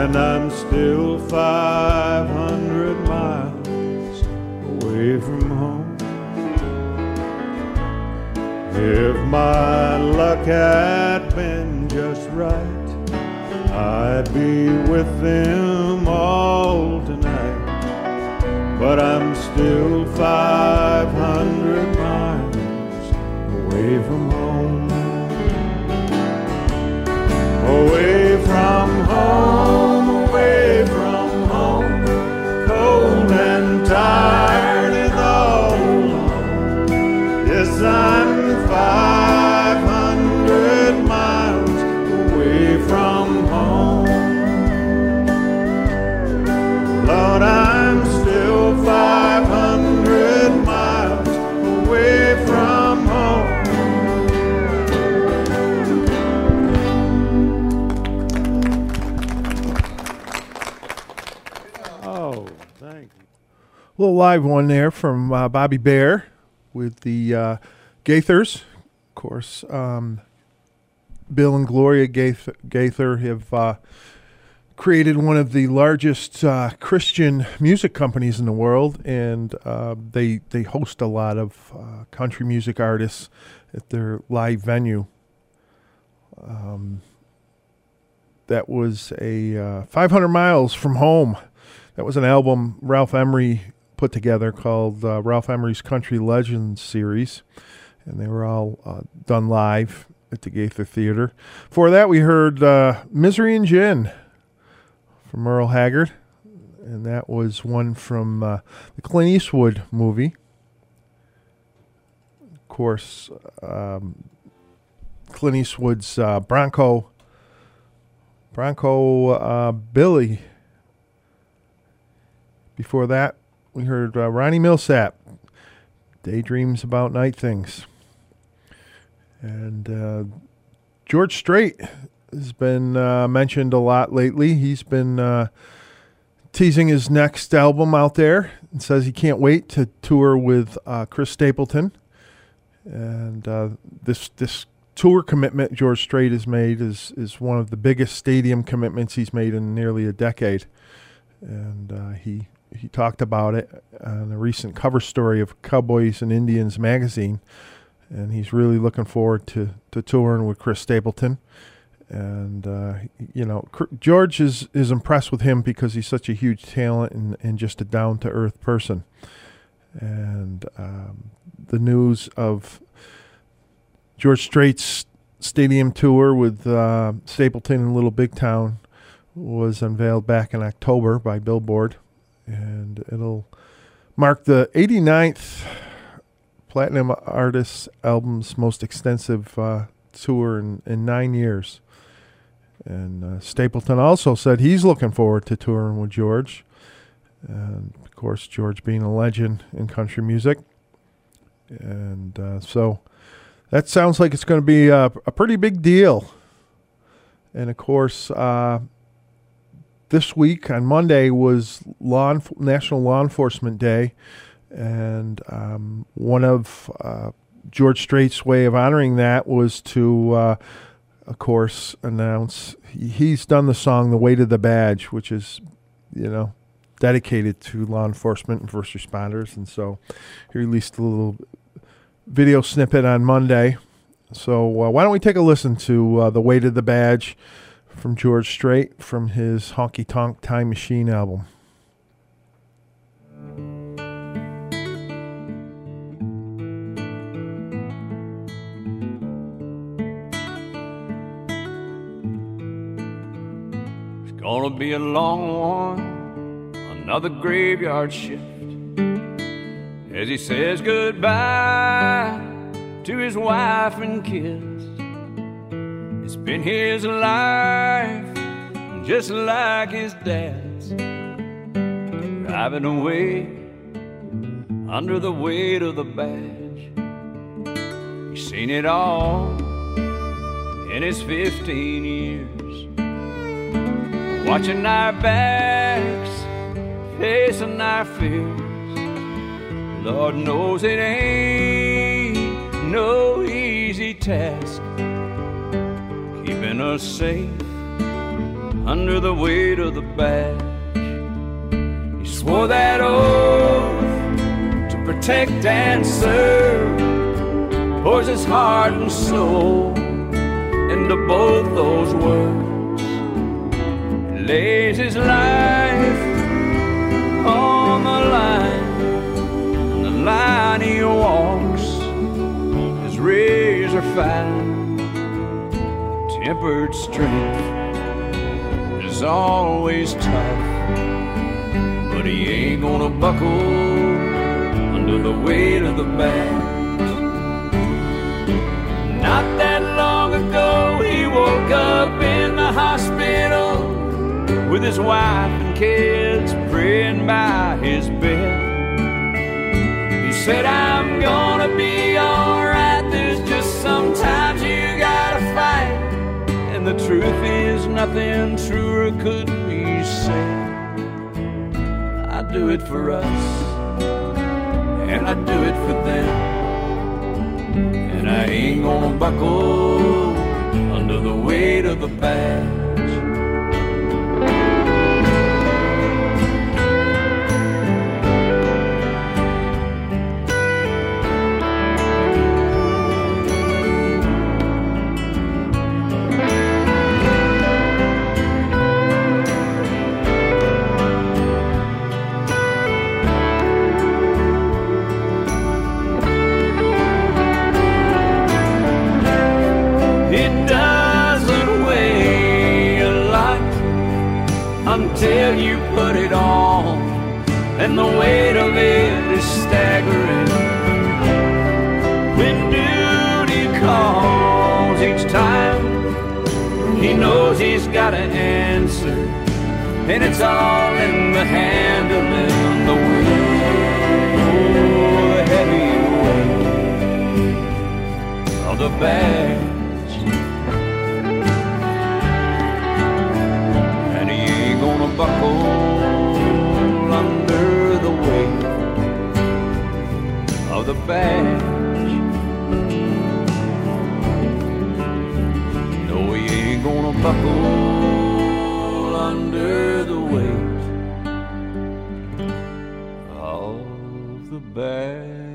And I'm still 500 miles away from home. If my luck had been just right, I'd be with them But I'm still 500 little live one there from uh, Bobby Bare with the uh, Gaithers. Of course, um, Bill and Gloria Gaith- Gaither have uh, created one of the largest uh, Christian music companies in the world, and uh, they they host a lot of uh, country music artists at their live venue. Um, that was a uh, 500 miles from home. That was an album Ralph Emery put together called uh, Ralph Emery's Country Legends series, and they were all uh, done live at the Gaither Theater. For that, we heard uh, Misery and Gin from Merle Haggard, and that was one from uh, the Clint Eastwood movie. Of course, um, Clint Eastwood's uh, Bronco, Bronco uh, Billy. Before that, we heard uh, Ronnie Milsap, Daydreams About Night Things. And uh, George Strait has been uh, mentioned a lot lately. He's been uh, teasing his next album out there and says he can't wait to tour with uh, Chris Stapleton. And uh, this this tour commitment George Strait has made is is one of the biggest stadium commitments he's made in nearly a decade. And uh, he he talked about it on a recent cover story of Cowboys and Indians magazine, and he's really looking forward to, to touring with Chris Stapleton. And uh, you know, George is is impressed with him because he's such a huge talent and, and just a down to earth person. And um, the news of George Strait's stadium tour with uh, Stapleton in Little Big Town was unveiled back in October by Billboard and it'll mark the 89th Platinum Artists album's most extensive uh, tour in, in nine years. And uh, Stapleton also said he's looking forward to touring with George. And of course, George being a legend in country music. And uh, so that sounds like it's going to be a, a, pretty big deal. And of course, uh, this week on Monday was law National Law Enforcement Day. And um, one of uh, George Strait's way of honoring that was to, uh, of course, announce he's done the song "The Weight of the Badge," which is, you know, dedicated to law enforcement and first responders. And so he released a little video snippet on Monday. So uh, why don't we take a listen to uh, "The Weight of the Badge" from George Strait from his Honky Tonk Time Machine album. It's gonna be a long one, another graveyard shift. As he says goodbye to his wife and kids. Been his life, just like his dad's. Driving away under the weight of the badge. He's seen it all in his 15 years watching our backs, facing our fears. Lord knows it ain't no easy task keeping us safe under the weight of the badge. He swore that oath to protect and serve, pours his heart and soul into both those words lays his life on the line, and the line he walks is razor fine. Tempered strength is always tough, but he ain't gonna buckle under the weight of the badge. Not that long ago, he woke up in the hospital with his wife and kids praying by his bed. He said, I'm gonna be alright. There's just sometimes you. The truth is, nothing truer could be said. I do it for us, and I do it for them. And I ain't gonna buckle under the weight of the past. Until you put it on, and the weight of it is staggering. When duty calls each time, he knows he's got an answer, and it's all in the handling, of the weight, oh, heavy weight of the bag. Buckle under the weight of the badge. No, he ain't gonna buckle under the weight of the badge.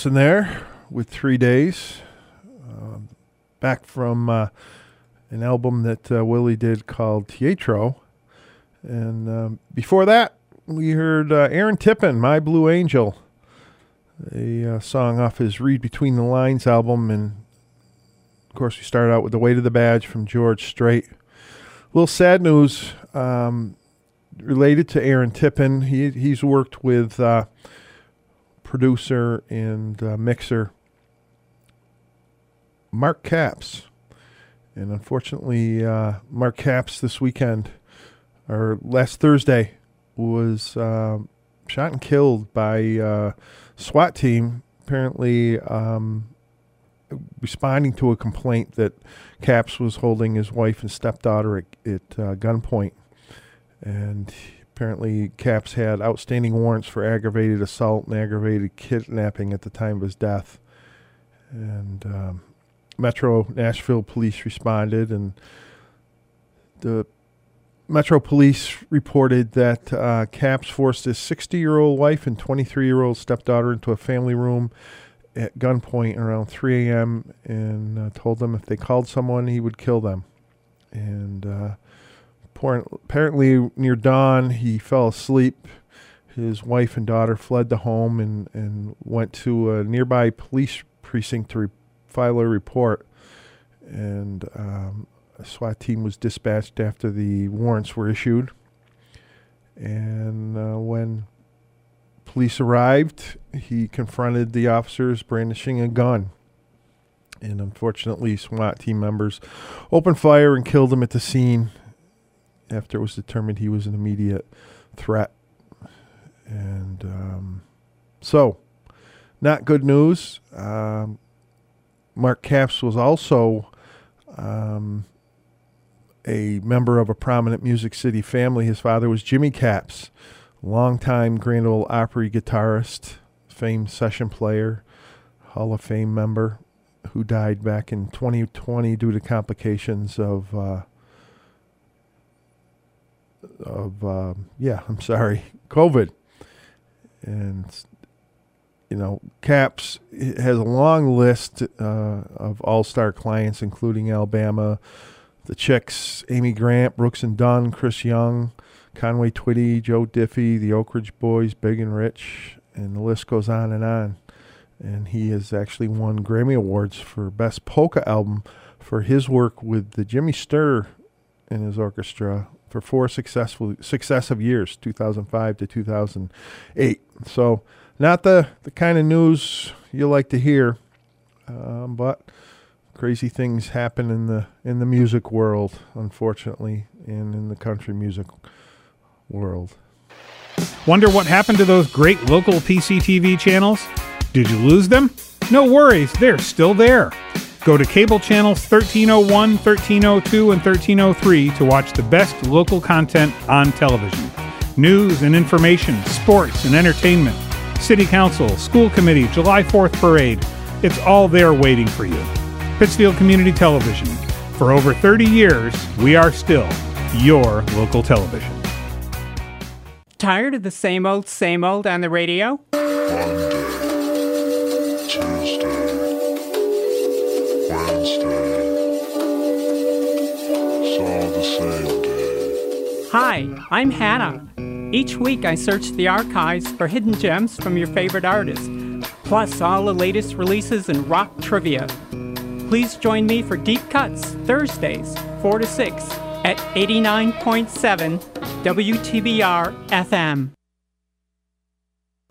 Nelson there with three days. Um, back from uh, an album that uh, Willie did called Teatro. And um, before that, we heard uh, Aaron Tippin, My Blue Angel, a uh, song off his Read Between the Lines album. And of course, we started out with The Weight of the Badge from George Strait. A little sad news um, related to Aaron Tippin. He, he's worked with uh, producer and uh, mixer Mark Capps. And unfortunately, uh, Mark Capps this weekend, or last Thursday, was uh, shot and killed by uh, SWAT team. Apparently, um, responding to a complaint that Capps was holding his wife and stepdaughter at, at uh, gunpoint, and apparently Capps had outstanding warrants for aggravated assault and aggravated kidnapping at the time of his death, and um, Metro Nashville police responded, and the Metro Police reported that uh, Capps forced his 60 year old wife and 23 year old stepdaughter into a family room at gunpoint around 3 a.m. and uh, told them if they called someone, he would kill them. And uh, apparently, near dawn, he fell asleep. His wife and daughter fled the home and, and went to a nearby police precinct to re- file a report. And um, a SWAT team was dispatched after the warrants were issued. And uh, when police arrived, he confronted the officers brandishing a gun. And unfortunately, SWAT team members opened fire and killed him at the scene after it was determined he was an immediate threat. And um, so, not good news. Um, Mark Capps was also um, a member of a prominent Music City family. His father was Jimmy Capps, longtime Grand Ole Opry guitarist, famed session player, Hall of Fame member, who died back in 2020 due to complications of. Uh, of uh, yeah, I'm sorry, COVID, and you know, Capps has a long list uh, of all-star clients, including Alabama, the Chicks, Amy Grant, Brooks and Dunn, Chris Young, Conway Twitty, Joe Diffie, the Oak Ridge Boys, Big and Rich, and the list goes on and on. And he has actually won Grammy Awards for Best Polka Album for his work with the Jimmy Sturr and his orchestra for four successful successive years, 2005 to 2008. So, not the, the kind of news you like to hear, um, but crazy things happen in the in the music world, unfortunately, and in the country music world. Wonder what happened to those great local PCTV channels? Did you lose them? No worries, they're still there. Go to cable channels 1301, 1302, and 1303 to watch the best local content on television. News and information, sports and entertainment, city council, school committee, July 4th parade. It's all there waiting for you. Pittsfield Community Television. For over 30 years, we are still your local television. Tired of the same old, same old on the radio? Hi, I'm Hannah. Each week I search the archives for hidden gems from your favorite artists, plus all the latest releases in rock trivia. Please join me for Deep Cuts Thursdays, 4 to 6 at 89.7 WTBR FM.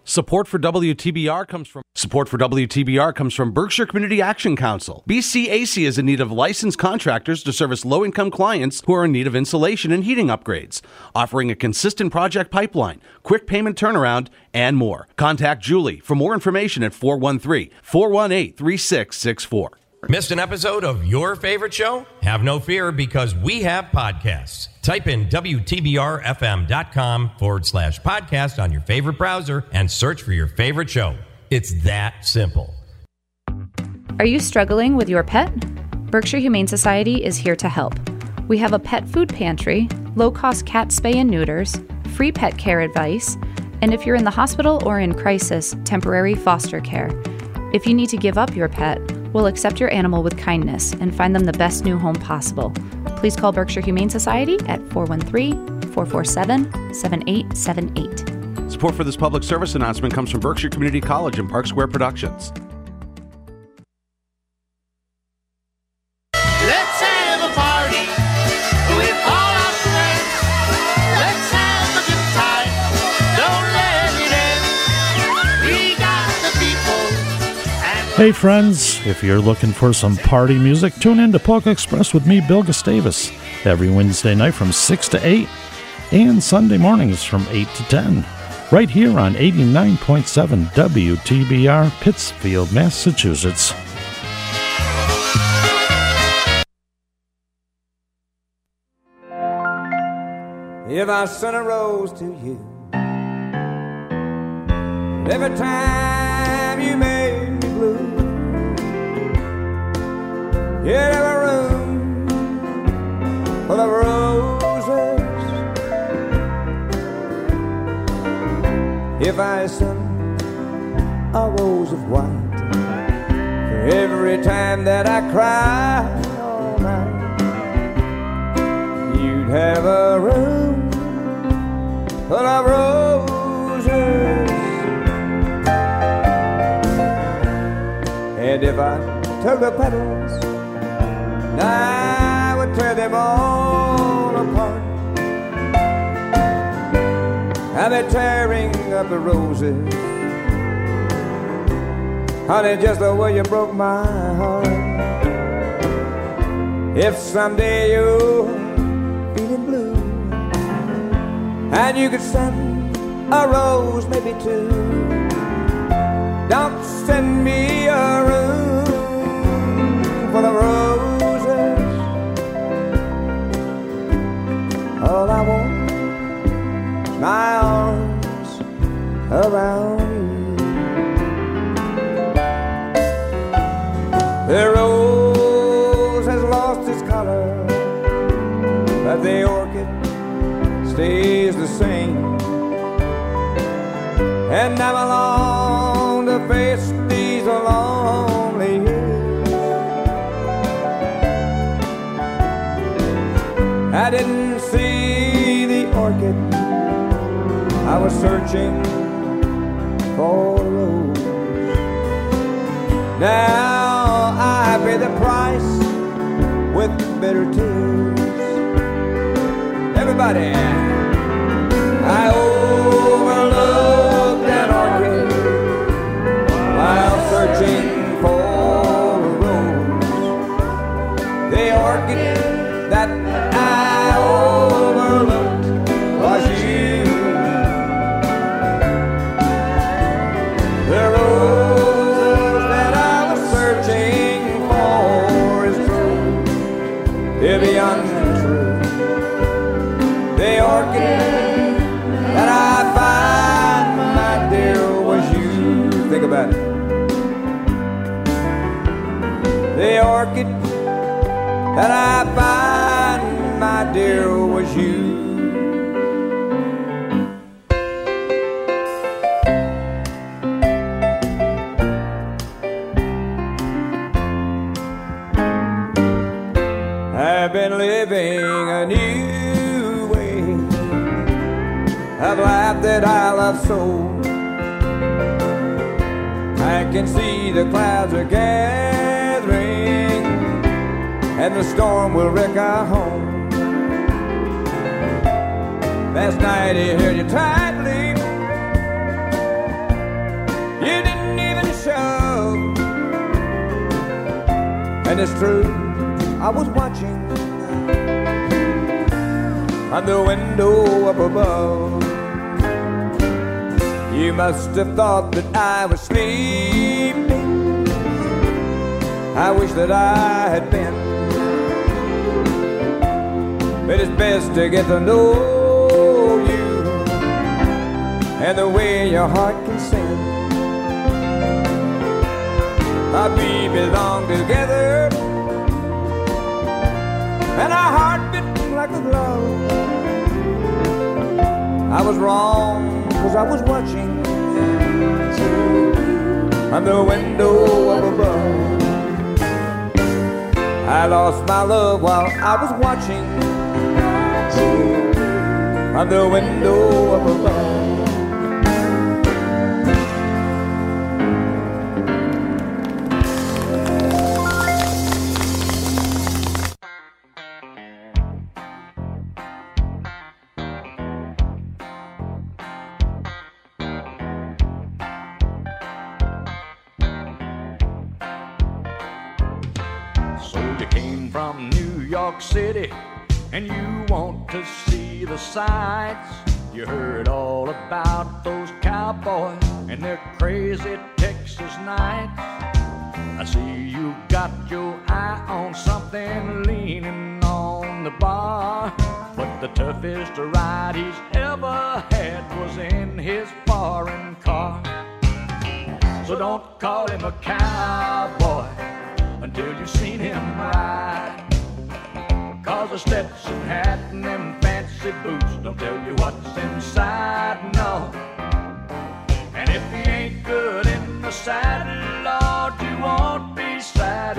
Support for WTBR comes from support for WTBR comes from Berkshire Community Action Council. BCAC is in need of licensed contractors to service low-income clients who are in need of insulation and heating upgrades, offering a consistent project pipeline, quick payment turnaround, and more. Contact Julie for more information at 413-418-3664. Missed an episode of your favorite show? Have no fear because we have podcasts. Type in WTBRFM.com forward slash podcast on your favorite browser and search for your favorite show. It's that simple. Are you struggling with your pet? Berkshire Humane Society is here to help. We have a pet food pantry, low cost cat spay and neuters, free pet care advice, and if you're in the hospital or in crisis, temporary foster care. If you need to give up your pet, we'll accept your animal with kindness and find them the best new home possible. Please call Berkshire Humane Society at 413 447 7878. Support for this public service announcement comes from Berkshire Community College and Park Square Productions. Hey friends, if you're looking for some party music, tune in to Polka Express with me, Bill Gustavus, every Wednesday night from 6 to 8 and Sunday mornings from 8 to 10, right here on 89.7 WTBR, Pittsfield, Massachusetts. If I sent a rose to you every time you made you'd have a room full of roses. If I sent a rose of white for every time that I cry all night, you'd have a room full of roses. And if I took the petals, I would tear them all apart. I'd be tearing up the roses. Honey, just the way you broke my heart. If someday you're feeling blue, and you could send a rose, maybe two. Don't send me a room All I want is my arms around you. The rose has lost its color, but the orchid stays the same. And I'm alone to face these lonely years. I didn't was searching for a rose. Now I pay the price with bitter tears. Everybody, that I find, my dear, was you. I've been living a new way. I've laughed that I love so. I can see the clouds gathering, and the storm will wreck our home. Last night he held you tightly. You didn't even show. And it's true, I was watching on the window up above. You must have thought that I was sleeping I wish that I had been. But it's best to get to know you and the way your heart can sing. Our we belong together, and our heart beat like a glove. I was wrong because I was watching on the window up above. I lost my love while I was watching on the window above. So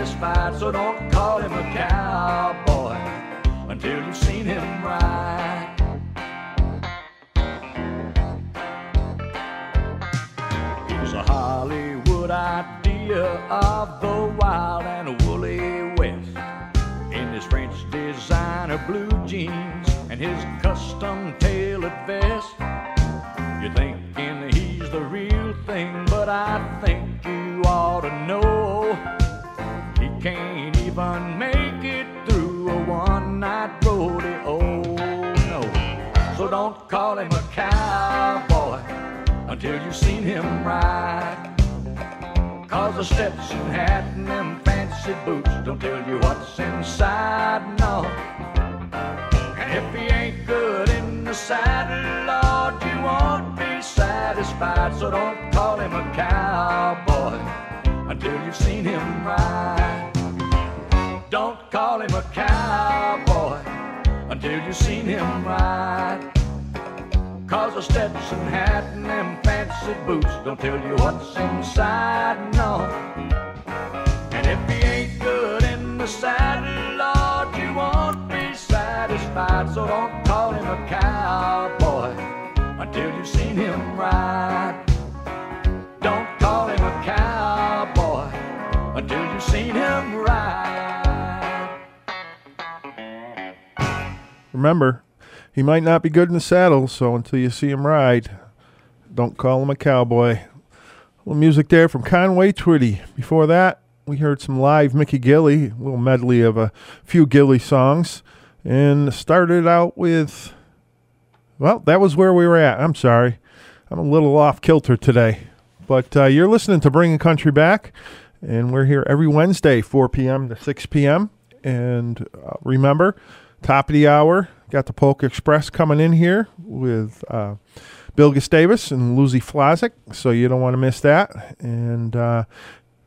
satisfied. So don't call him a cowboy until you've seen him ride. You've seen him ride. Cause the Stetson hat and them fancy boots don't tell you what's inside, no. And if he ain't good in the saddle, Lord, you won't be satisfied. So don't call him a cowboy until you've seen him ride. Don't call him a cowboy until you've seen him ride. Cause a Stetson hat and them fancy boots don't tell you what's inside, no. And if he ain't good in the saddle, Lord, you won't be satisfied. So don't call him a cowboy until you've seen him ride. Don't call him a cowboy until you've seen him ride. Remember, he might not be good in the saddle, so until you see him ride, don't call him a cowboy. A little music there from Conway Twitty. Before that, we heard some live Mickey Gilley, a little medley of a few Gilley songs, and started out with, well, that was where we were at. I'm sorry. I'm a little off kilter today. But uh, you're listening to Bringing Country Back, and we're here every Wednesday, 4 p.m. to 6 p.m. And uh, remember, top of the hour, got the Polk Express coming in here with uh, Bill Gustavus and Lucy Flazik, so you don't want to miss that. And uh,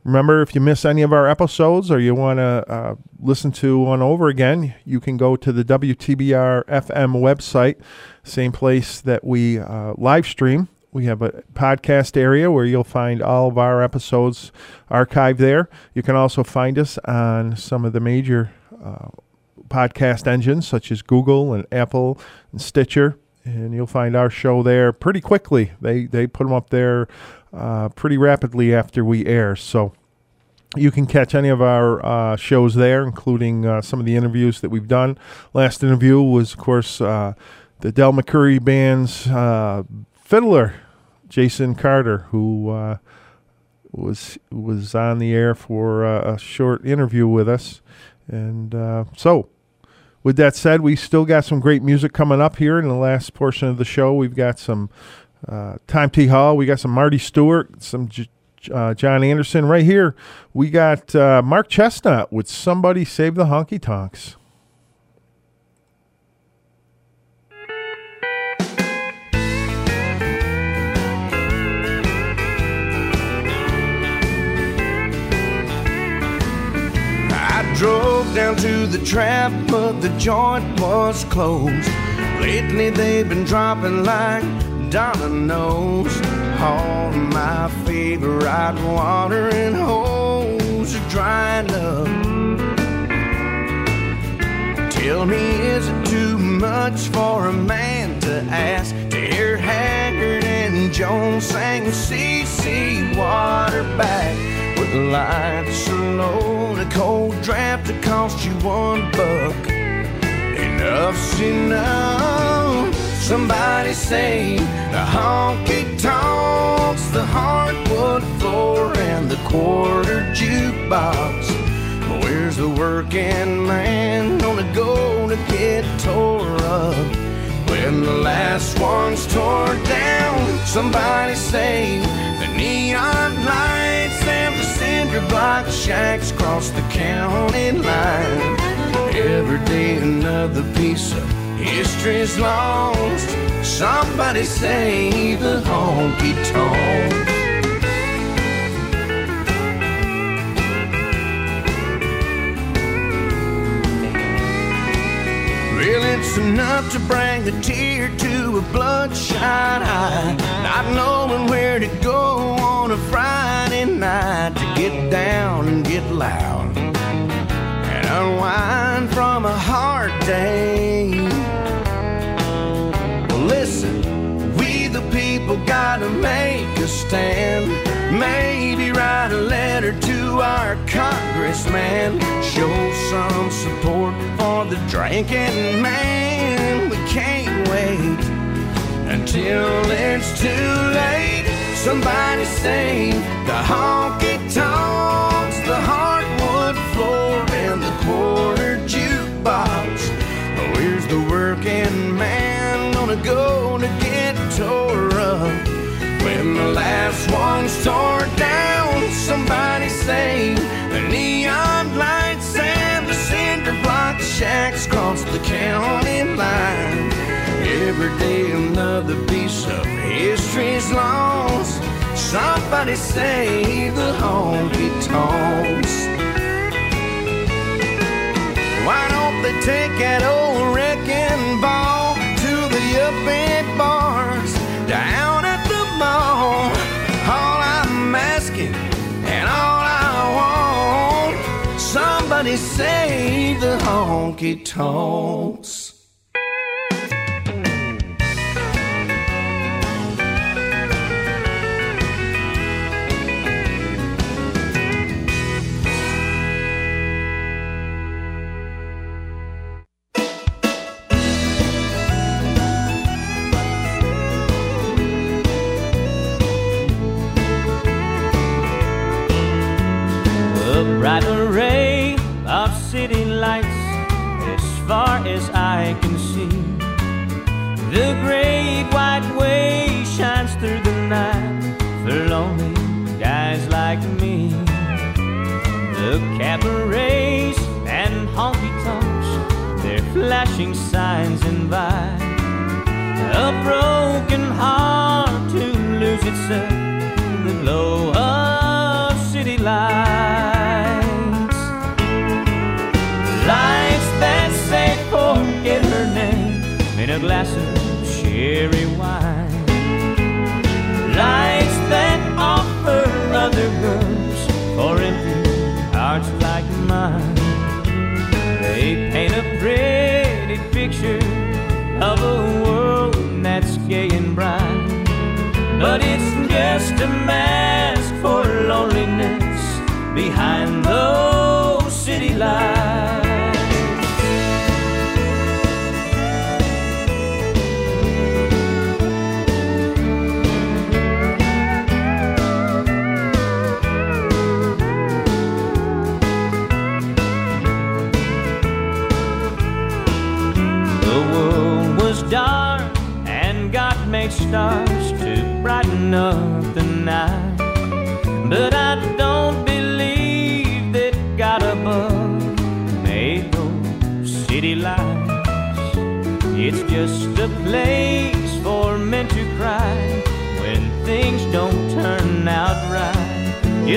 remember, if you miss any of our episodes or you want to uh, listen to one over again, you can go to the WTBR FM website, same place that we uh, live stream. We have a podcast area where you'll find all of our episodes archived there. You can also find us on some of the major uh, podcast engines such as Google and Apple and Stitcher, and you'll find our show there pretty quickly. They they put them up there uh, pretty rapidly after we air, so you can catch any of our uh, shows there, including uh, some of the interviews that we've done. Last interview was, of course, uh, the Del McCoury Band's uh, fiddler, Jason Carter, who uh, was was on the air for uh, a short interview with us. And so, with that said, we still got some great music coming up here in the last portion of the show. We've got some uh, Tom T. Hall, we got some Marty Stuart, some J- uh, John Anderson. Right here, we got uh, Mark Chesnutt with Somebody Save the Honky Tonks. Drove down to the trap, but the joint was closed. Lately they've been dropping like dominoes. All my favorite watering holes are drying up. Tell me, is it too much for a man to ask to hear Haggard and Jones sing CC Waterback? With the lights are low a cold draft to cost you one buck. Enough's enough. Somebody say the honky tonks, the hardwood floor, and the quarter jukebox. Where's the working man gonna go to get tore up? When the last one's torn down, somebody say the neon the cinder block shacks cross the county line. Every day another piece of history's lost. Somebody say the honky tonk. It's enough to bring a tear to a bloodshot eye. Not knowing where to go on a Friday night to get down and get loud and unwind from a hard day. Well, listen, we the people gotta make a stand. Maybe write a letter to our congressman. Show some support for the drinking man. We can't wait until it's too late. Somebody save the honky tonks, the hardwood floor, and the quarter jukebox. Where's the working man gonna go to get tore up? When the last one's torn down, somebody save the neon lights and the cinder block shacks across the county line. Every day another piece of history's lost. Somebody save the honky tonks. Why don't they take that old wrecking somebody save the honky tonks. Far as I can see. The great white way shines through the night for lonely guys like me. The cabarets and honky tonks, they're flashing signs invite a broken heart to lose itself in the glow of city lights. Glass of cherry wine.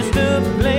Place to run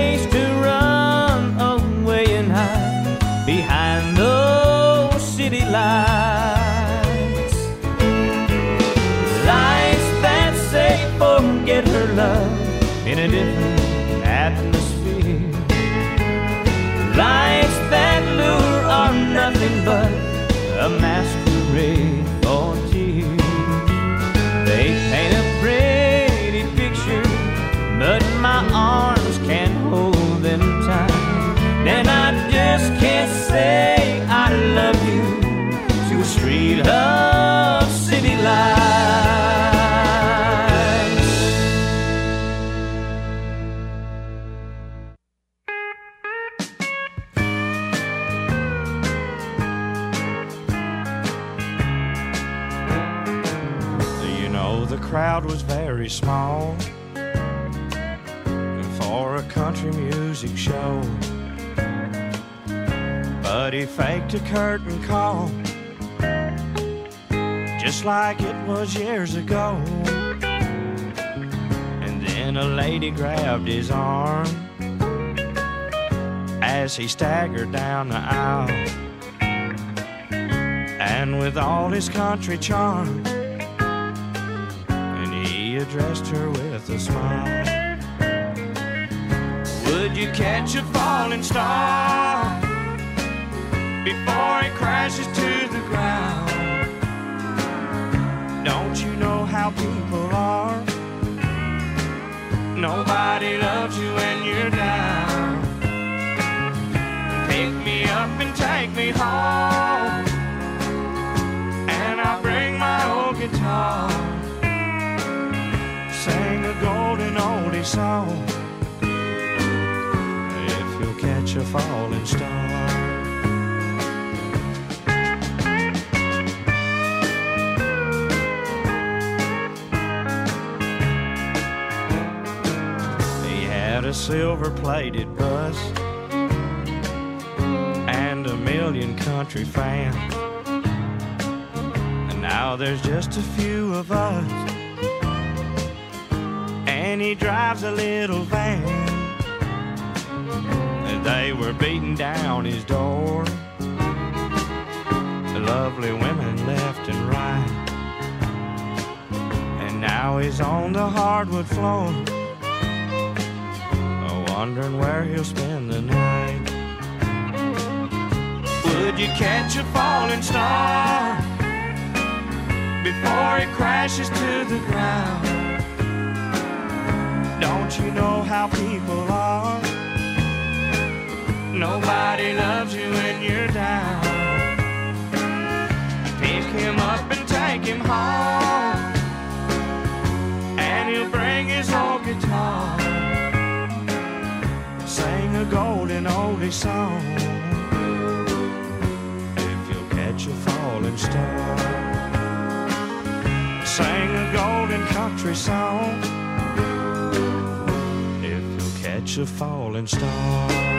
faked a curtain call, just like it was years ago. And then a lady grabbed his arm as he staggered down the aisle. And with all his country charm, and he addressed her with a smile. Would you catch a falling star before it crashes to the ground? Don't you know how people are? Nobody loves you when you're down. Pick me up and take me home, and I'll bring my old guitar sing a golden oldie song if you'll catch a falling star. Silver plated bus and a million country fans. And now there's just a few of us and he drives a little van. They were beating down his door. The lovely women left and right. And now he's on the hardwood floor, wondering where he'll spend the night. Would you catch a falling star before it crashes to the ground? Don't you know how people are? Nobody loves you when you're down. Pick him up and take him home, golden oldie song. If you'll catch a falling star, sing a golden country song if you'll catch a falling star.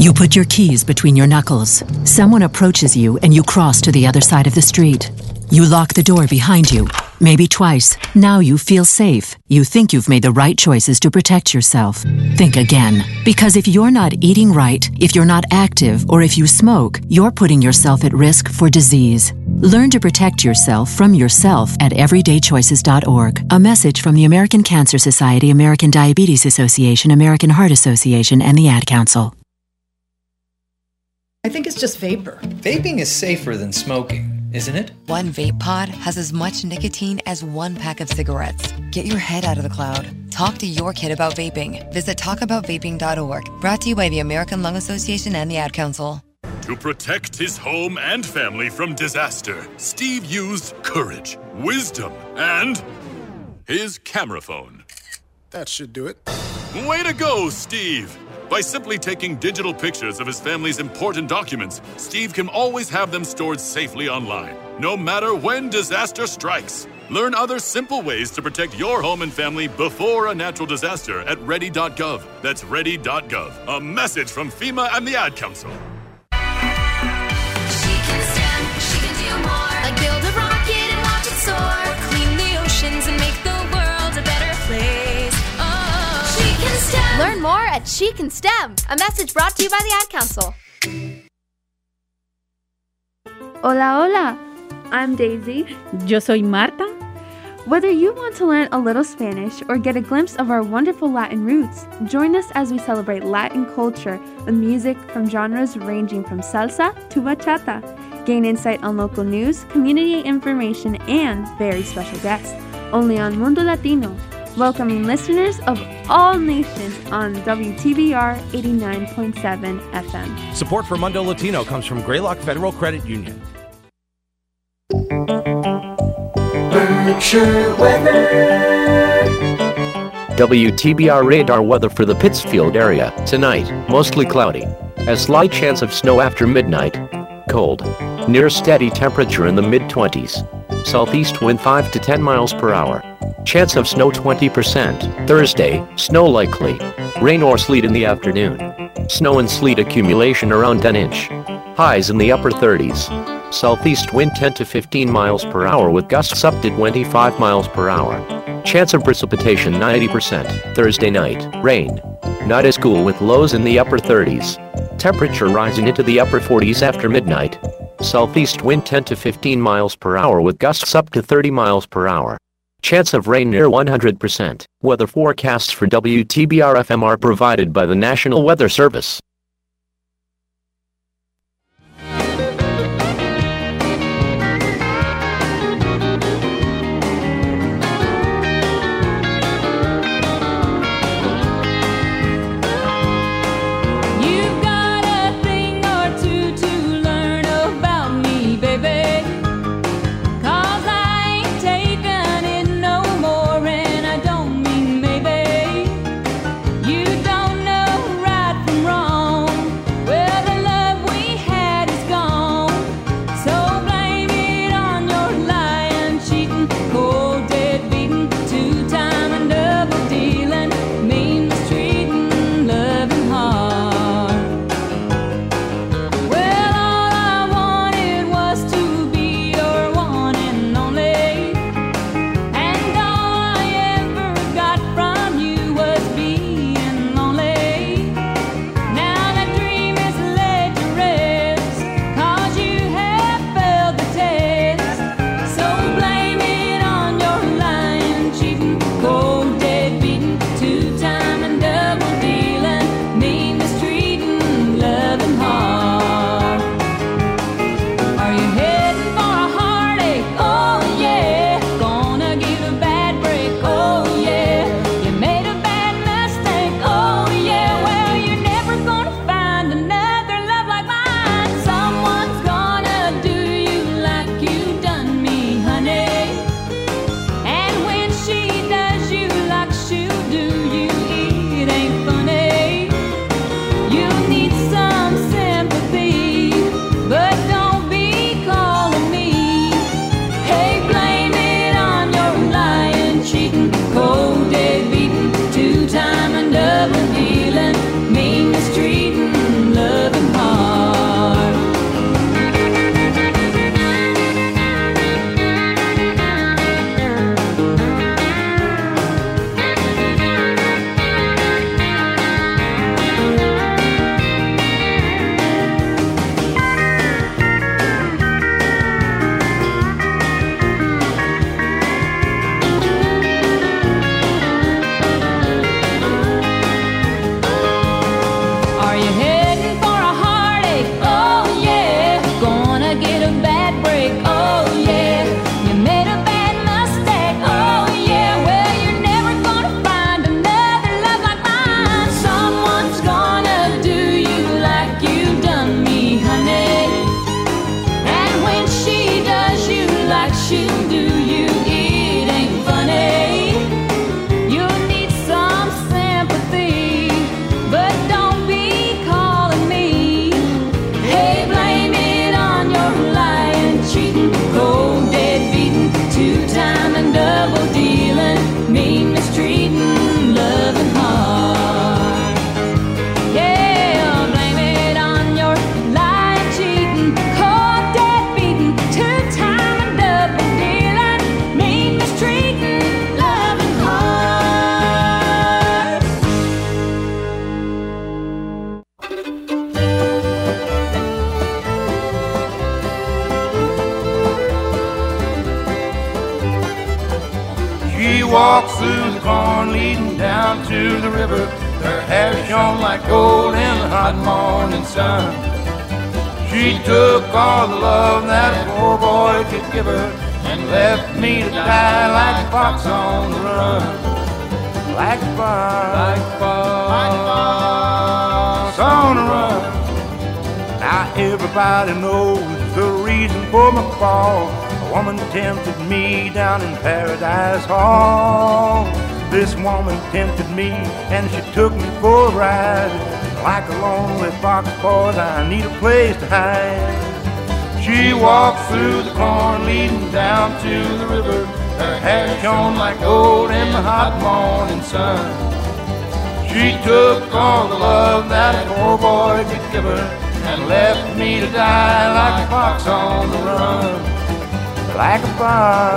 You put your keys between your knuckles. Someone approaches you and you cross to the other side of the street. You lock the door behind you, maybe twice. Now you feel safe. You think you've made the right choices to protect yourself. Think again. Because if you're not eating right, if you're not active, or if you smoke, you're putting yourself at risk for disease. Learn to protect yourself from yourself at everydaychoices.org. A message from the American Cancer Society, American Diabetes Association, American Heart Association, and the Ad Council. I think it's just vapor. Vaping is safer than smoking, isn't it? One vape pod has as much nicotine as one pack of cigarettes. Get your head out of the cloud. Talk to your kid about vaping. Visit talkaboutvaping.org. Brought to you by the American Lung Association and the Ad Council. To protect his home and family from disaster, Steve used courage, wisdom, and his camera phone. That should do it. Way to go, Steve! By simply taking digital pictures of his family's important documents, Steve can always have them stored safely online, no matter when disaster strikes. Learn other simple ways to protect your home and family before a natural disaster at ready.gov. That's ready.gov. A message from FEMA and the Ad Council. Like build a rocket STEM. Learn more at She Can STEM. A message brought to you by the Ad Council. Hola, hola. I'm Daisy. Yo soy Marta. Whether you want to learn a little Spanish or get a glimpse of our wonderful Latin roots, join us as we celebrate Latin culture with music from genres ranging from salsa to bachata. Gain insight on local news, community information, and very special guests. Only on Mundo Latino, welcoming listeners of all nations on WTBR 89.7 FM. Support for Mundo Latino comes from Greylock Federal Credit Union. Berkshire weather. WTBR radar weather for the Pittsfield area. Tonight, mostly cloudy. A slight chance of snow after midnight. Cold. Near steady temperature in the mid 20s. Southeast wind 5 to 10 miles per hour. Chance of snow 20%. Thursday, snow likely. Rain or sleet in the afternoon. Snow and sleet accumulation around 10 inch. Highs in the upper 30s. Southeast wind 10 to 15 miles per hour with gusts up to 25 miles per hour. Chance of precipitation 90%. Thursday night, rain. Not as cool with lows in the upper 30s. Temperature rising into the upper 40s after midnight. Southeast wind 10 to 15 miles per hour with gusts up to 30 miles per hour. Chance of rain near 100%. Weather forecasts for WTBR FM are provided by the National Weather Service.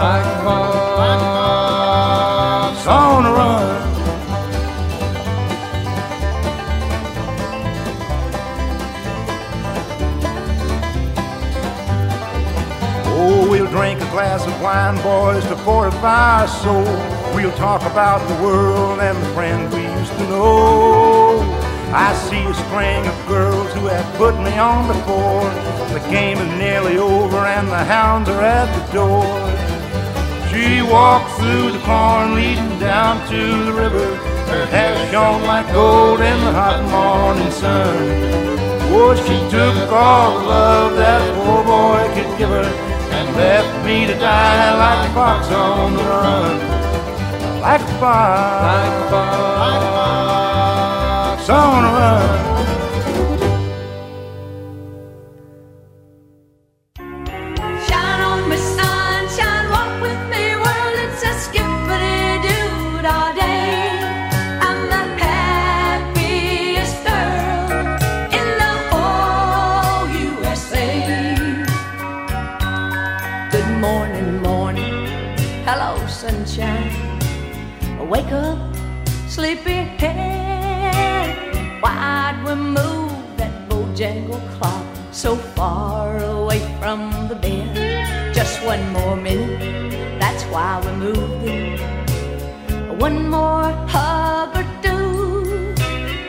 Like a fox on the run. Oh, we'll drink a glass of wine, boys, to fortify our soul. We'll talk about the world and the friends we used to know. I see a string of girls who have put me on before. The game is nearly over and the hounds are at the door. She walked through the corn leading down to the river. Her hair shone like gold in the hot morning sun. Oh, she took all the love that a poor boy could give her and left me to die like a fox on the run. Like a fox, like a fox on the run. Far away from the bed? Just one more minute, that's why we're moving. One more hug or two.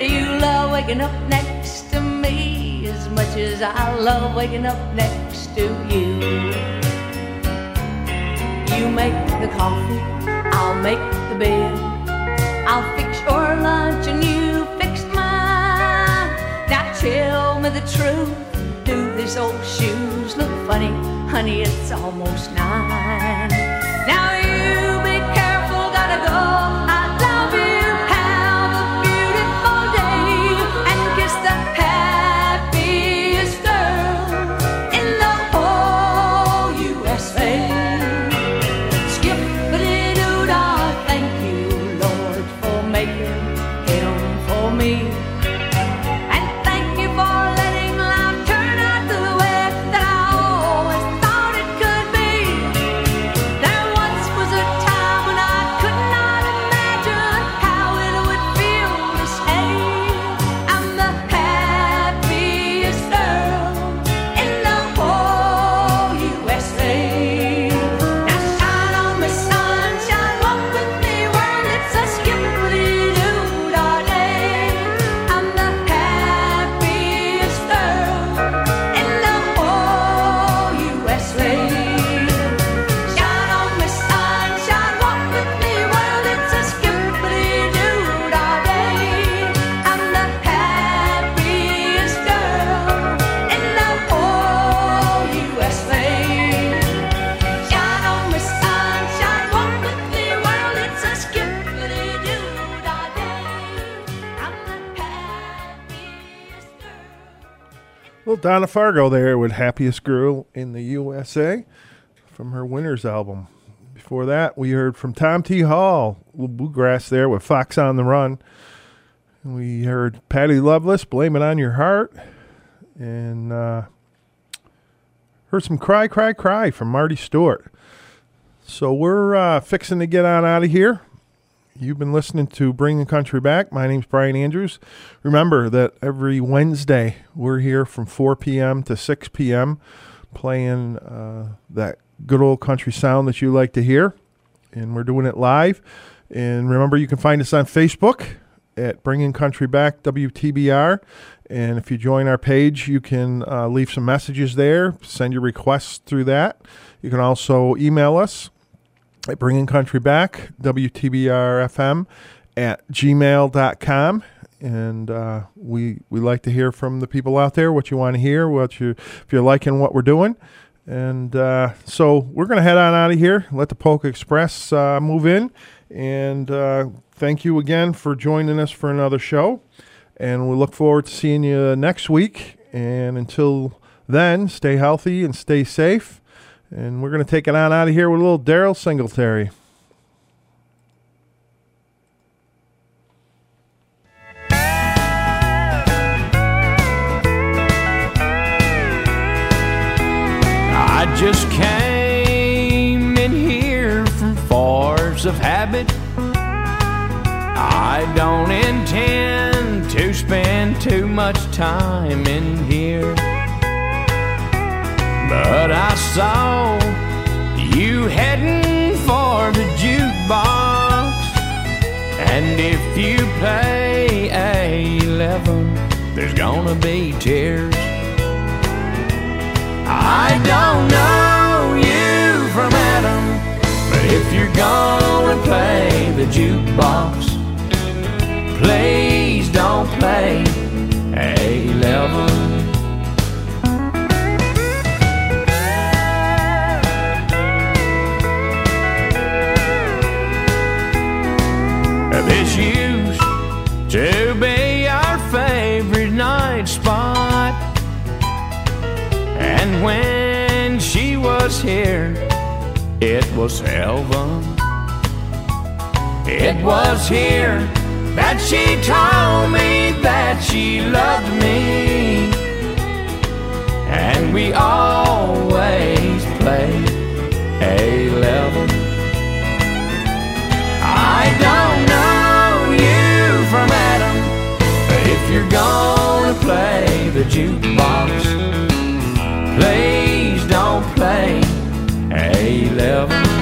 You love waking up next to me as much as I love waking up next to you. You make the coffee, I'll make the bed. I'll fix your lunch and you fix mine. Now tell me the truth. These old shoes look funny? Honey, it's almost nine. Donna Fargo there with Happiest Girl in the USA from her Winners album. Before that, we heard from Tom T. Hall, little bluegrass there with Fox on the Run. We heard Patty Loveless, Blame It On Your Heart. And uh, heard some Cry, Cry, Cry from Marty Stuart. So we're uh, fixing to get on out of here. You've been listening to Bring the Country Back. My name's Brian Andrews. Remember that every Wednesday we're here from 4 p.m. to 6 p.m. playing uh, that good old country sound that you like to hear. And we're doing it live. And remember, you can find us on Facebook at Bringing Country Back WTBR. And if you join our page, you can uh, leave some messages there, send your requests through that. You can also email us at Bringing Country Back, WTBRFM at gmail.com. And uh, we we like to hear from the people out there what you want to hear, what you if you're liking what we're doing. And uh, so we're going to head on out of here, let the Polka Express uh, move in. And uh, thank you again for joining us for another show. And we look forward to seeing you next week. And until then, stay healthy and stay safe. And we're going to take it on out of here with a little Daryl Singletary. I just came in here from force of habit. I don't intend to spend too much time in here. But I saw you heading for the jukebox. And if you play A11, there's gonna be tears. I don't know you from Adam, but if you're gonna play the jukebox, please don't play here, it was heaven. It was here that she told me that she loved me. And we always played A11. I don't know you from Adam, but if you're gonna play the jukebox, 11